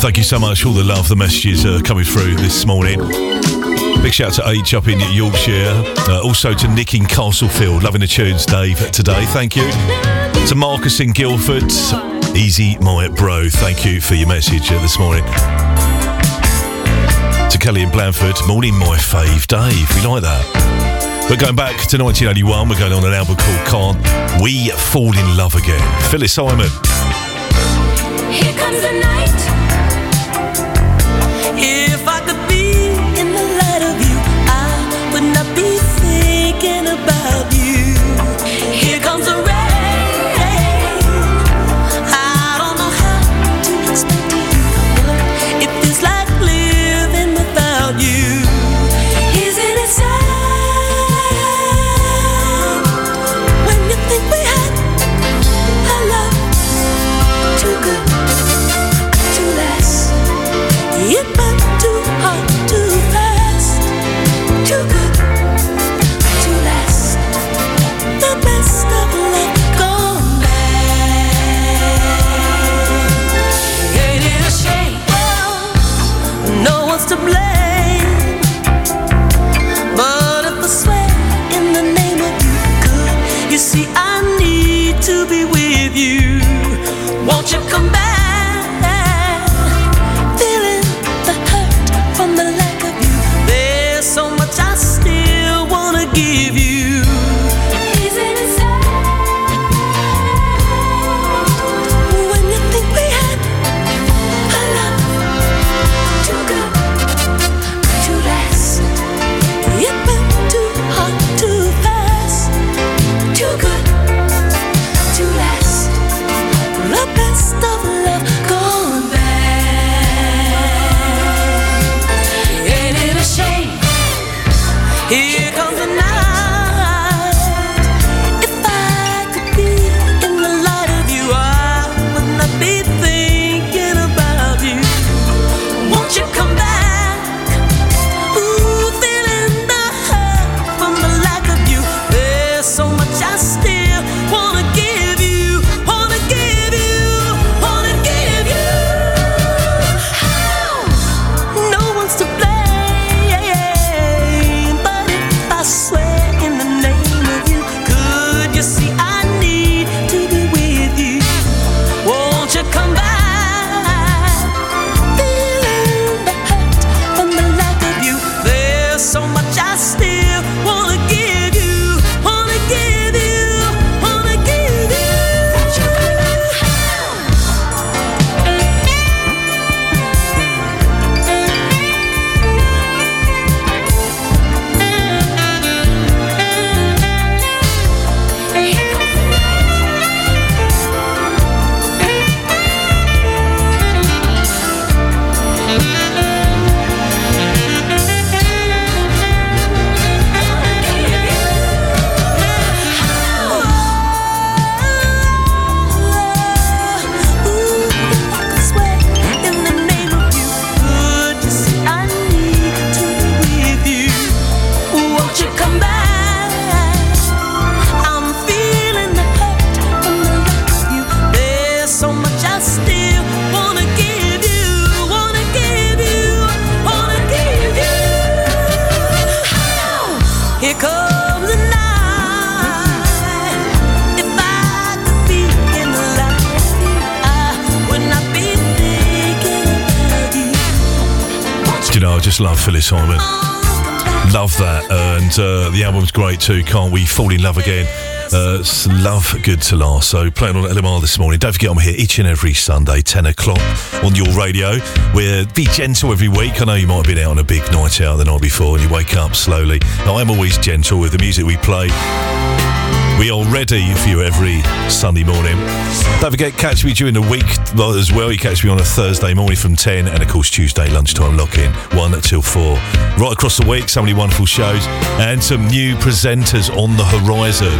Thank you so much all the love, the messages uh, coming through this morning. Big shout out to H up in Yorkshire. Uh, also to Nick in Castlefield. Loving the tunes, Dave, today. Thank you. To Marcus in Guildford. Easy, my bro. Thank you for your message uh, this morning. To Kelly in Blandford. Morning, my fave, Dave. We like that. We're going back to 1981. We're going on an album called Can't We Fall in Love Again. Phyllis Hyman. Here comes the night. Love Phyllis Hyman. Love that. And uh, the album's great too. Can't we fall in love again? Uh, love good to last. So playing on LMR this morning. Don't forget I'm here each and every Sunday, 10 o'clock on your radio. We're be gentle every week. I know you might have been out on a big night out the night before and you wake up slowly. Now, I'm always gentle with the music we play. We are ready for you every Sunday morning. Don't forget, catch me during the week as well. You catch me on a Thursday morning from 10 and, of course, Tuesday lunchtime lock in, 1 till 4. Right across the week, so many wonderful shows and some new presenters on the horizon.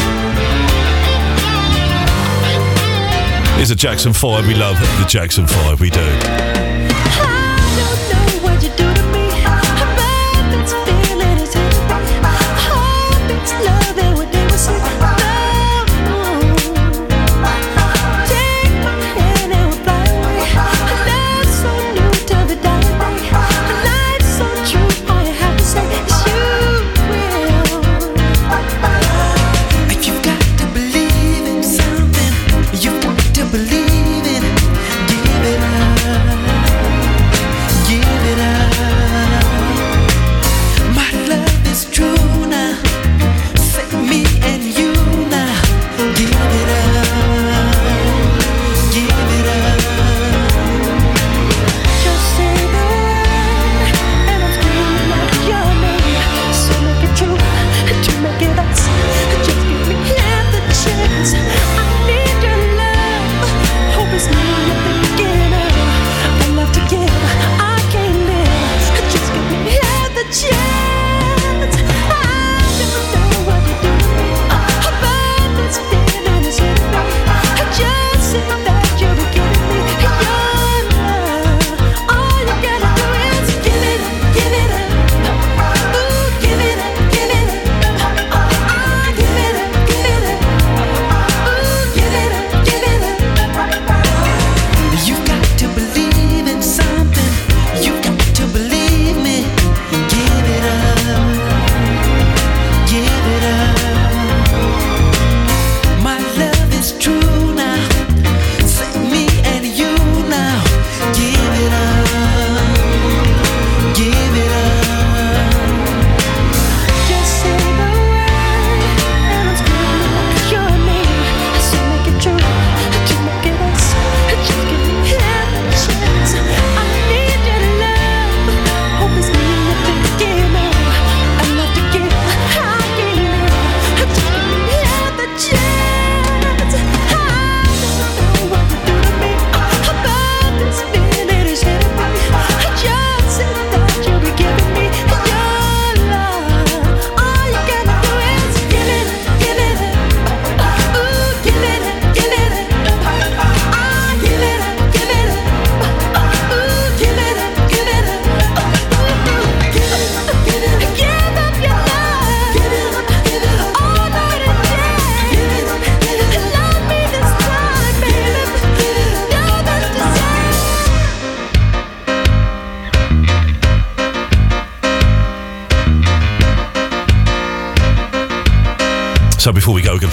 Here's a Jackson 5. We love the Jackson 5. We do.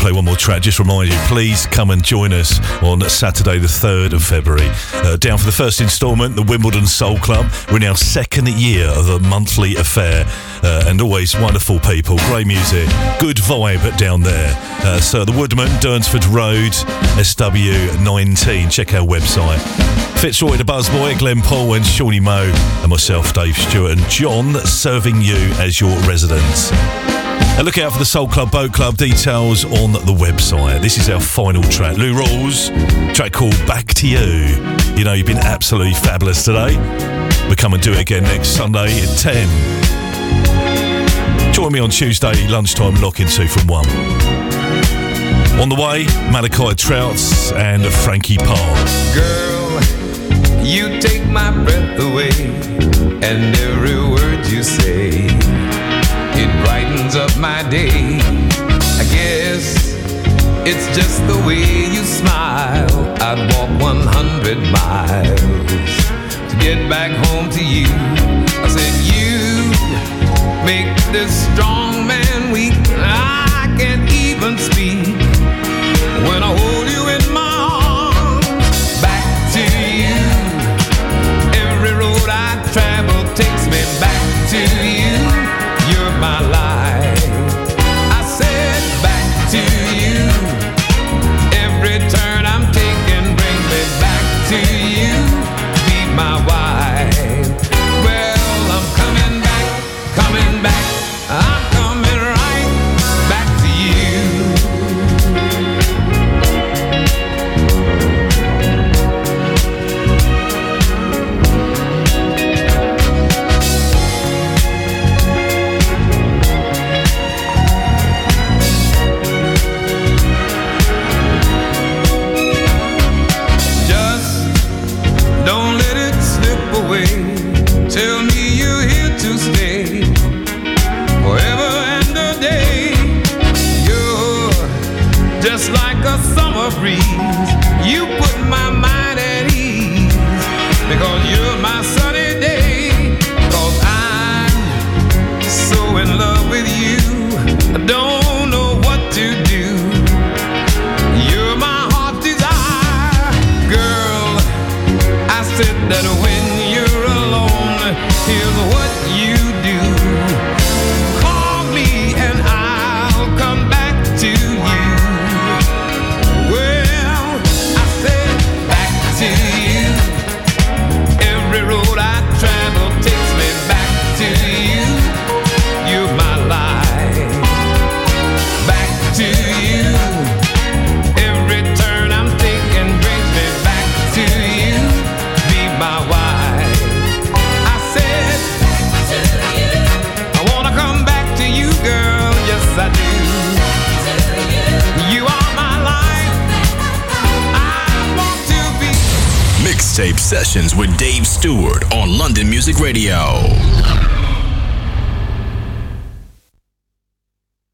Play one more track. Just remind you, please come and join us on Saturday, the 3rd of February. Uh, down for the first instalment, the Wimbledon Soul Club. We're in our second year of the monthly affair uh, and always wonderful people, great music, good vibe down there. Uh, so the Woodman, Durnsford Road, SW19. Check our website. Fitzroy the Buzzboy, Glenn Paul and Shawnee Moe and myself, Dave Stewart and John serving you as your residents. And look out for the Soul Club Boat Club details on the website. This is our final track. Lou Rawls, track called Back to You. You know, you've been absolutely fabulous today. We come and do it again next Sunday at 10. Join me on Tuesday lunchtime, lock in two from 1. On the way, Malachi Trouts and Frankie Parr. Girl, you take my breath away, and every word you say, it brightens my day. I guess it's just the way you smile. I'd walk 100 miles to get back home to you. I said, You make this strong man weak. I can't even speak when I sessions with Dave Stewart on London Music Radio.